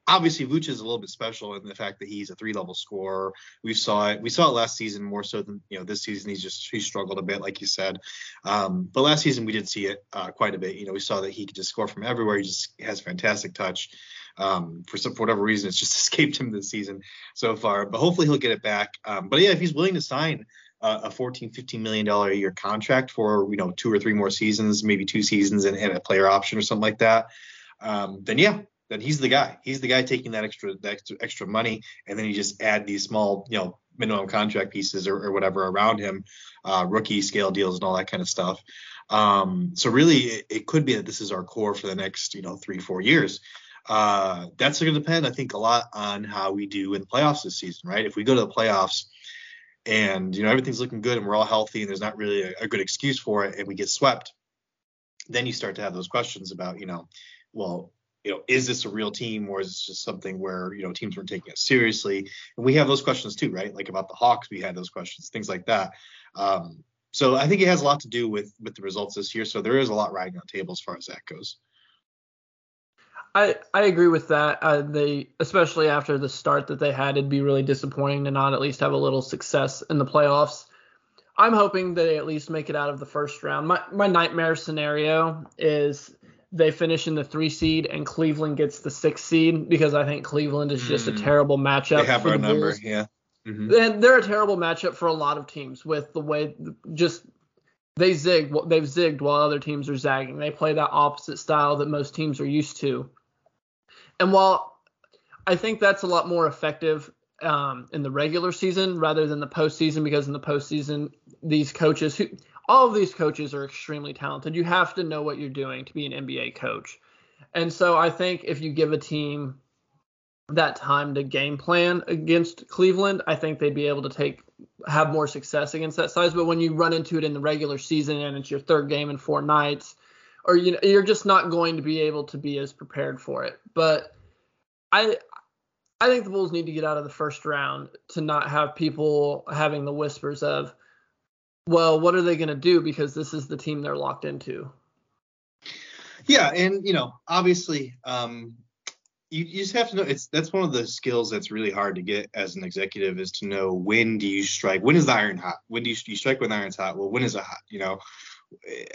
obviously Vooch is a little bit special in the fact that he's a three level scorer. We saw it. We saw it last season more so than you know this season. He's just he struggled a bit, like you said. Um, but last season we did see it uh, quite a bit. You know, we saw that he could just score from everywhere. He just has fantastic touch. Um, for some for whatever reason, it's just escaped him this season so far. But hopefully he'll get it back. Um, but yeah, if he's willing to sign a 14, 15 million dollar a year contract for you know two or three more seasons, maybe two seasons and, and a player option or something like that, um, then yeah, then he's the guy. He's the guy taking that extra that extra, extra money, and then you just add these small, you know, minimum contract pieces or, or whatever around him, uh, rookie scale deals and all that kind of stuff. Um, so really, it, it, could be that this is our core for the next, you know, three four years. Uh, that's going to depend, I think, a lot on how we do in the playoffs this season, right? If we go to the playoffs and you know everything's looking good and we're all healthy and there's not really a, a good excuse for it and we get swept, then you start to have those questions about, you know, well, you know, is this a real team or is this just something where, you know, teams weren't taking it seriously? And we have those questions too, right? Like about the Hawks, we had those questions, things like that. Um, so I think it has a lot to do with with the results this year. So there is a lot riding on table as far as that goes. I, I agree with that. Uh, they especially after the start that they had, it'd be really disappointing to not at least have a little success in the playoffs. I'm hoping they at least make it out of the first round. My my nightmare scenario is they finish in the three seed and Cleveland gets the six seed because I think Cleveland is just mm. a hmm. terrible matchup. They have for our the number, Bulls. yeah. Mm-hmm. And they're a terrible matchup for a lot of teams with the way just they zig they've zigged while other teams are zagging. They play that opposite style that most teams are used to. And while I think that's a lot more effective um, in the regular season rather than the postseason because in the postseason these coaches who all of these coaches are extremely talented. You have to know what you're doing to be an NBA coach. And so I think if you give a team that time to game plan against Cleveland, I think they'd be able to take have more success against that size. But when you run into it in the regular season and it's your third game in four nights, or you know, you're just not going to be able to be as prepared for it. But I I think the Bulls need to get out of the first round to not have people having the whispers of well, what are they going to do because this is the team they're locked into? Yeah, and you know, obviously, um, you, you, just have to know it's that's one of the skills that's really hard to get as an executive is to know when do you strike, when is the iron hot, when do you, you strike when the iron's hot, well, when is it hot, you know?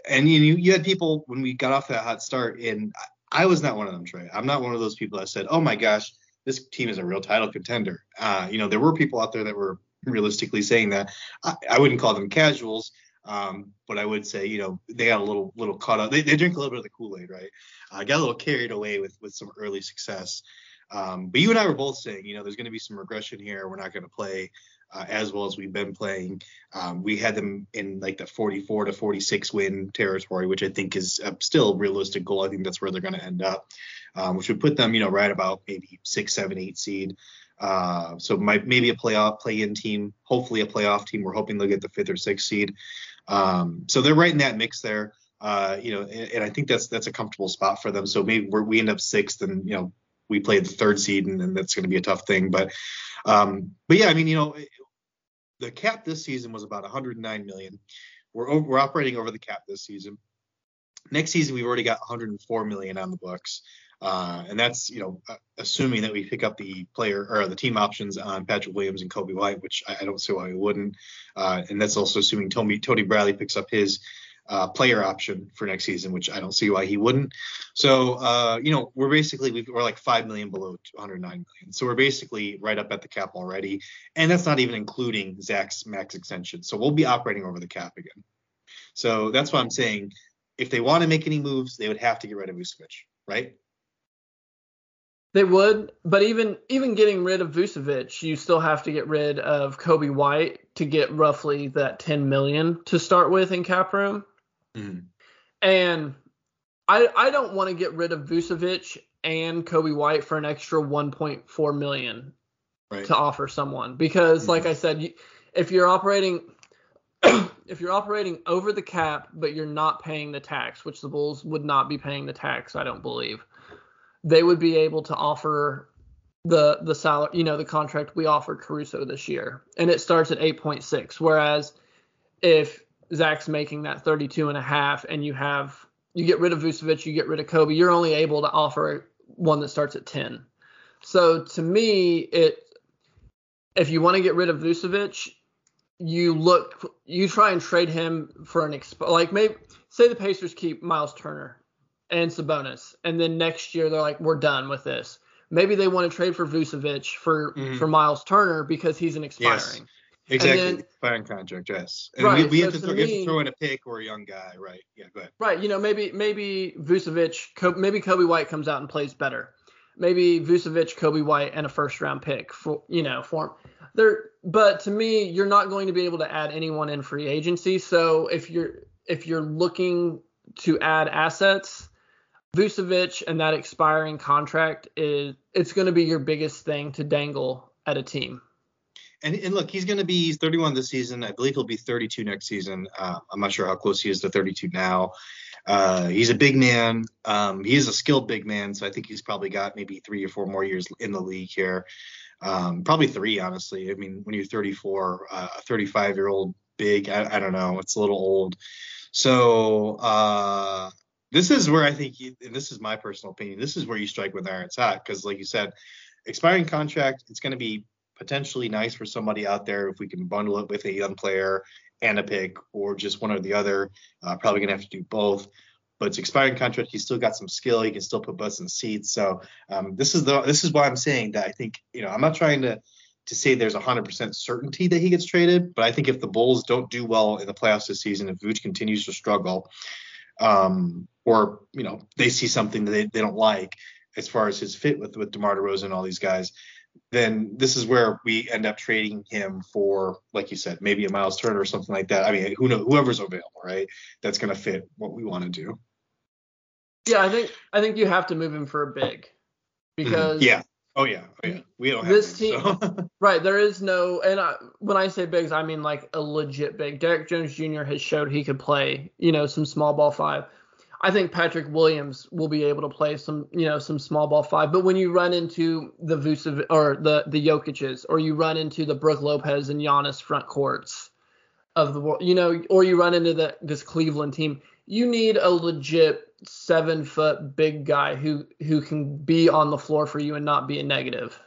And you you had people when we got off that hot start, and I, I was not one of them, Trey. I'm not one of those people that said, oh my gosh, this team is a real title contender. Uh, you know, there were people out there that were realistically saying that. I, I wouldn't call them casuals, um, but I would say, you know, they got a little little caught up. They, they drink a little bit of the Kool Aid, right? I uh, got a little carried away with with some early success. Um, but you and I were both saying, you know, there's going to be some regression here. We're not going to play uh, as well as we've been playing. Um, we had them in like the 44 to 46 win territory, which I think is a still realistic goal. I think that's where they're going to end up, um, which would put them, you know, right about maybe six, seven, eight seed. Uh, so might maybe a playoff play-in team, hopefully a playoff team. We're hoping they'll get the fifth or sixth seed. Um, so they're right in that mix there. Uh, you know, and, and, I think that's that's a comfortable spot for them. So maybe we end up sixth, and you know, we play the third seed, and, and that's going to be a tough thing. But um, but yeah, I mean, you know, the cap this season was about 109 million. We're over, we're operating over the cap this season. Next season, we've already got 104 million on the books. Uh, and that's you know assuming that we pick up the player or the team options on Patrick Williams and Coby White, which I, I don't see why we wouldn't. Uh, and that's also assuming Tony Tony Bradley picks up his uh, player option for next season, which I don't see why he wouldn't. So uh, you know we're basically we are like five million below 109 million, so we're basically right up at the cap already, and that's not even including Zach's max extension. So we'll be operating over the cap again. So that's why I'm saying if they want to make any moves, they would have to get rid of Vucevic, right? They would, but even even getting rid of Vucevic, you still have to get rid of Coby White to get roughly that 10 million to start with in cap room. Mm-hmm. And I I don't want to get rid of Vucevic and Coby White for an extra 1.4 million right. to offer someone because, mm-hmm. like I said, if you're operating if you're operating over the cap but you're not paying the tax, which the Bulls would not be paying the tax, I don't believe they would be able to offer the the salary, you know, the contract we offered Caruso this year, and it starts at 8.6. Whereas if Zach's making that 32 and a half, and you have you get rid of Vucevic, you get rid of Coby, you're only able to offer one that starts at 10. So to me, it if you want to get rid of Vucevic, you look you try and trade him for an exp- like maybe say the Pacers keep Miles Turner and Sabonis, and then next year they're like, we're done with this. Maybe they want to trade for Vucevic for mm-hmm. for Miles Turner because he's an expiring. Yes. Exactly, then, expiring contract, yes. And right, we, we so have, to throw, me, have, to throw, in a pick or a young guy, right? Yeah, go ahead. Right, you know, maybe maybe Vucevic, maybe Coby White comes out and plays better. Maybe Vucevic, Coby White, and a first round pick for you know for there. But to me, you're not going to be able to add anyone in free agency. So if you're if you're looking to add assets, Vucevic and that expiring contract is it's going to be your biggest thing to dangle at a team. And, and look, he's going to be 31 this season. I believe he'll be 32 next season. Uh, I'm not sure how close he is to 32 now. Uh, he's a big man. Um, he is a skilled big man, so I think he's probably got maybe three or four more years in the league here. Um, probably three, honestly. I mean, when you're 34, uh, a 35 year old big, I, I, don't know, it's a little old. So uh, this is where I think, you, and this is my personal opinion, this is where you strike with iron's hot because, like you said, expiring contract, it's going to be potentially nice for somebody out there if we can bundle it with a young player and a pick or just one or the other. Uh, probably going to have to do both. But it's expiring contract. He's still got some skill. He can still put butts in seats. So um, this is the this is why I'm saying that I think you know I'm not trying to to say there's 100% certainty that he gets traded, but I think if the Bulls don't do well in the playoffs this season, if Vooch continues to struggle, um, or you know they see something that they, they don't like as far as his fit with with DeMar DeRozan and all these guys, then this is where we end up trading him for, like you said, maybe a Miles Turner or something like that. I mean, who knows, whoever's available, right? That's going to fit what we want to do. Yeah, I think I think you have to move him for a big because mm-hmm. yeah, Oh yeah, oh yeah. We don't have this team. So. right, there is no, and I, when I say bigs, I mean like a legit big. Derrick Jones Jr. has showed he could play, you know, some small ball five. I think Patrick Williams will be able to play some, you know, some small ball five. But when you run into the Vucevic or the the Jokic's, or you run into the Brook Lopez and Giannis front courts of the world, you know, or you run into the this Cleveland team, you need a legit seven foot big guy who who can be on the floor for you and not be a negative.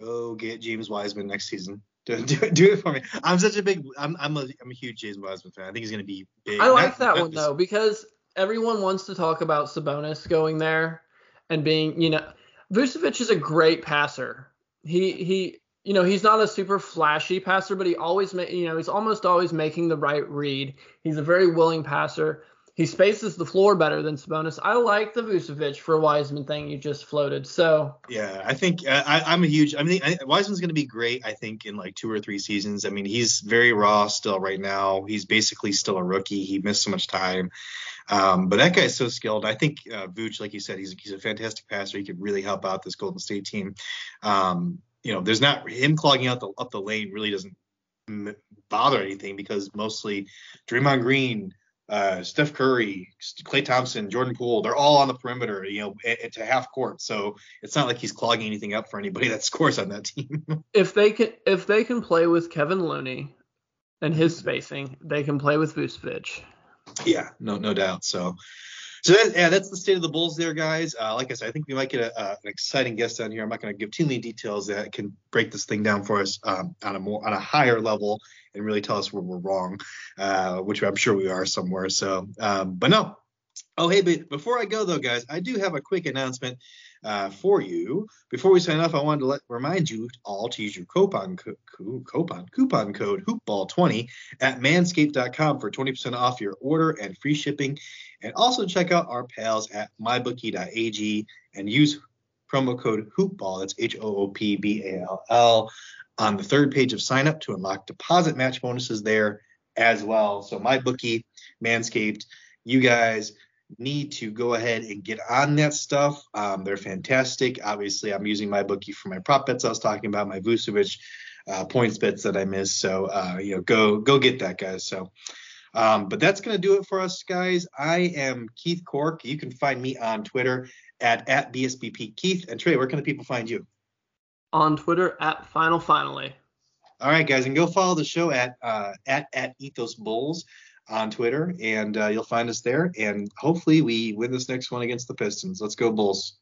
Oh, get James Wiseman next season. Do, do, do, it for me. I'm such a big. I'm I'm a I'm a huge James Wiseman fan. I think he's gonna be big. I like that, that one though because everyone wants to talk about Sabonis going there and being, you know, Vucevic is a great passer. He he you know, he's not a super flashy passer, but he always ma- you know, he's almost always making the right read. He's a very willing passer. He spaces the floor better than Sabonis. I like the Vucevic for Wiseman thing you just floated. So yeah, I think I, am a huge. I mean, I, Wiseman's going to be great. I think in like two or three seasons. I mean, he's very raw still right now. He's basically still a rookie. He missed so much time. Um, but that guy's so skilled. I think uh, like you said, he's he's a fantastic passer. He could really help out this Golden State team. Um, you know, there's not him clogging out the up the lane really doesn't bother anything because mostly Draymond Green, uh, Steph Curry, Klay Thompson, Jordan Poole, they're all on the perimeter, you know, to half court. So it's not like he's clogging anything up for anybody that scores on that team. if they can, if they can play with Kevon Looney and his spacing, they can play with Vucevic. Yeah, no, no doubt. So, so yeah, that's the state of the Bulls there, guys. Uh, like I said, I think we might get a, an exciting guest on here. I'm not going to give too many details that can break this thing down for us um, on a more on a higher level and really tell us where we're wrong, uh, which I'm sure we are somewhere. So, um, but no. Oh, hey, but before I go though, guys, I do have a quick announcement uh, for you. Before we sign off, I wanted to let, remind you all to use your coupon, co- coupon, coupon code hoopball20 at manscaped.com for 20% off your order and free shipping. And also check out our pals at mybookie.ag and use promo code HoopBall. That's H O O P B A L L on the third page of sign up to unlock deposit match bonuses there as well. So my bookie, Manscaped, you guys need to go ahead and get on that stuff. Um, they're fantastic. Obviously, I'm using my bookie for my prop bets I was talking about, my Vucevic uh, points bets that I missed. So uh, you know, go go get that, guys. So. Um, but that's going to do it for us, guys. I am Keith Cork. You can find me on Twitter at, at BSBP Keith. And Trey, where can the people find you? On Twitter at Final Finally. All right, guys, and go follow the show at uh, at at Ethos Bulls on Twitter, and uh, you'll find us there. And hopefully, we win this next one against the Pistons. Let's go Bulls.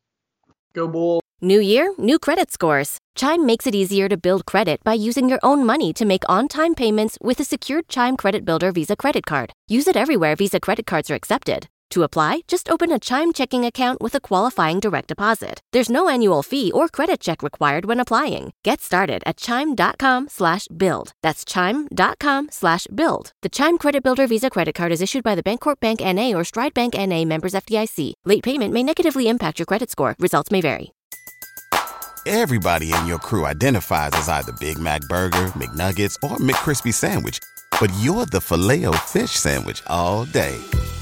Go Bulls. New year, new credit scores. Chime makes it easier to build credit by using your own money to make on-time payments with a secured Chime Credit Builder Visa credit card. Use it everywhere Visa credit cards are accepted. To apply, just open a Chime checking account with a qualifying direct deposit. There's no annual fee or credit check required when applying. Get started at chime.com slash build. That's chime.com slash build. The Chime Credit Builder Visa Credit Card is issued by the Bancorp Bank N.A. or Stride Bank N.A. members FDIC. Late payment may negatively impact your credit score. Results may vary. Everybody in your crew identifies as either Big Mac Burger, McNuggets, or McCrispy Sandwich. But you're the filet fish Sandwich all day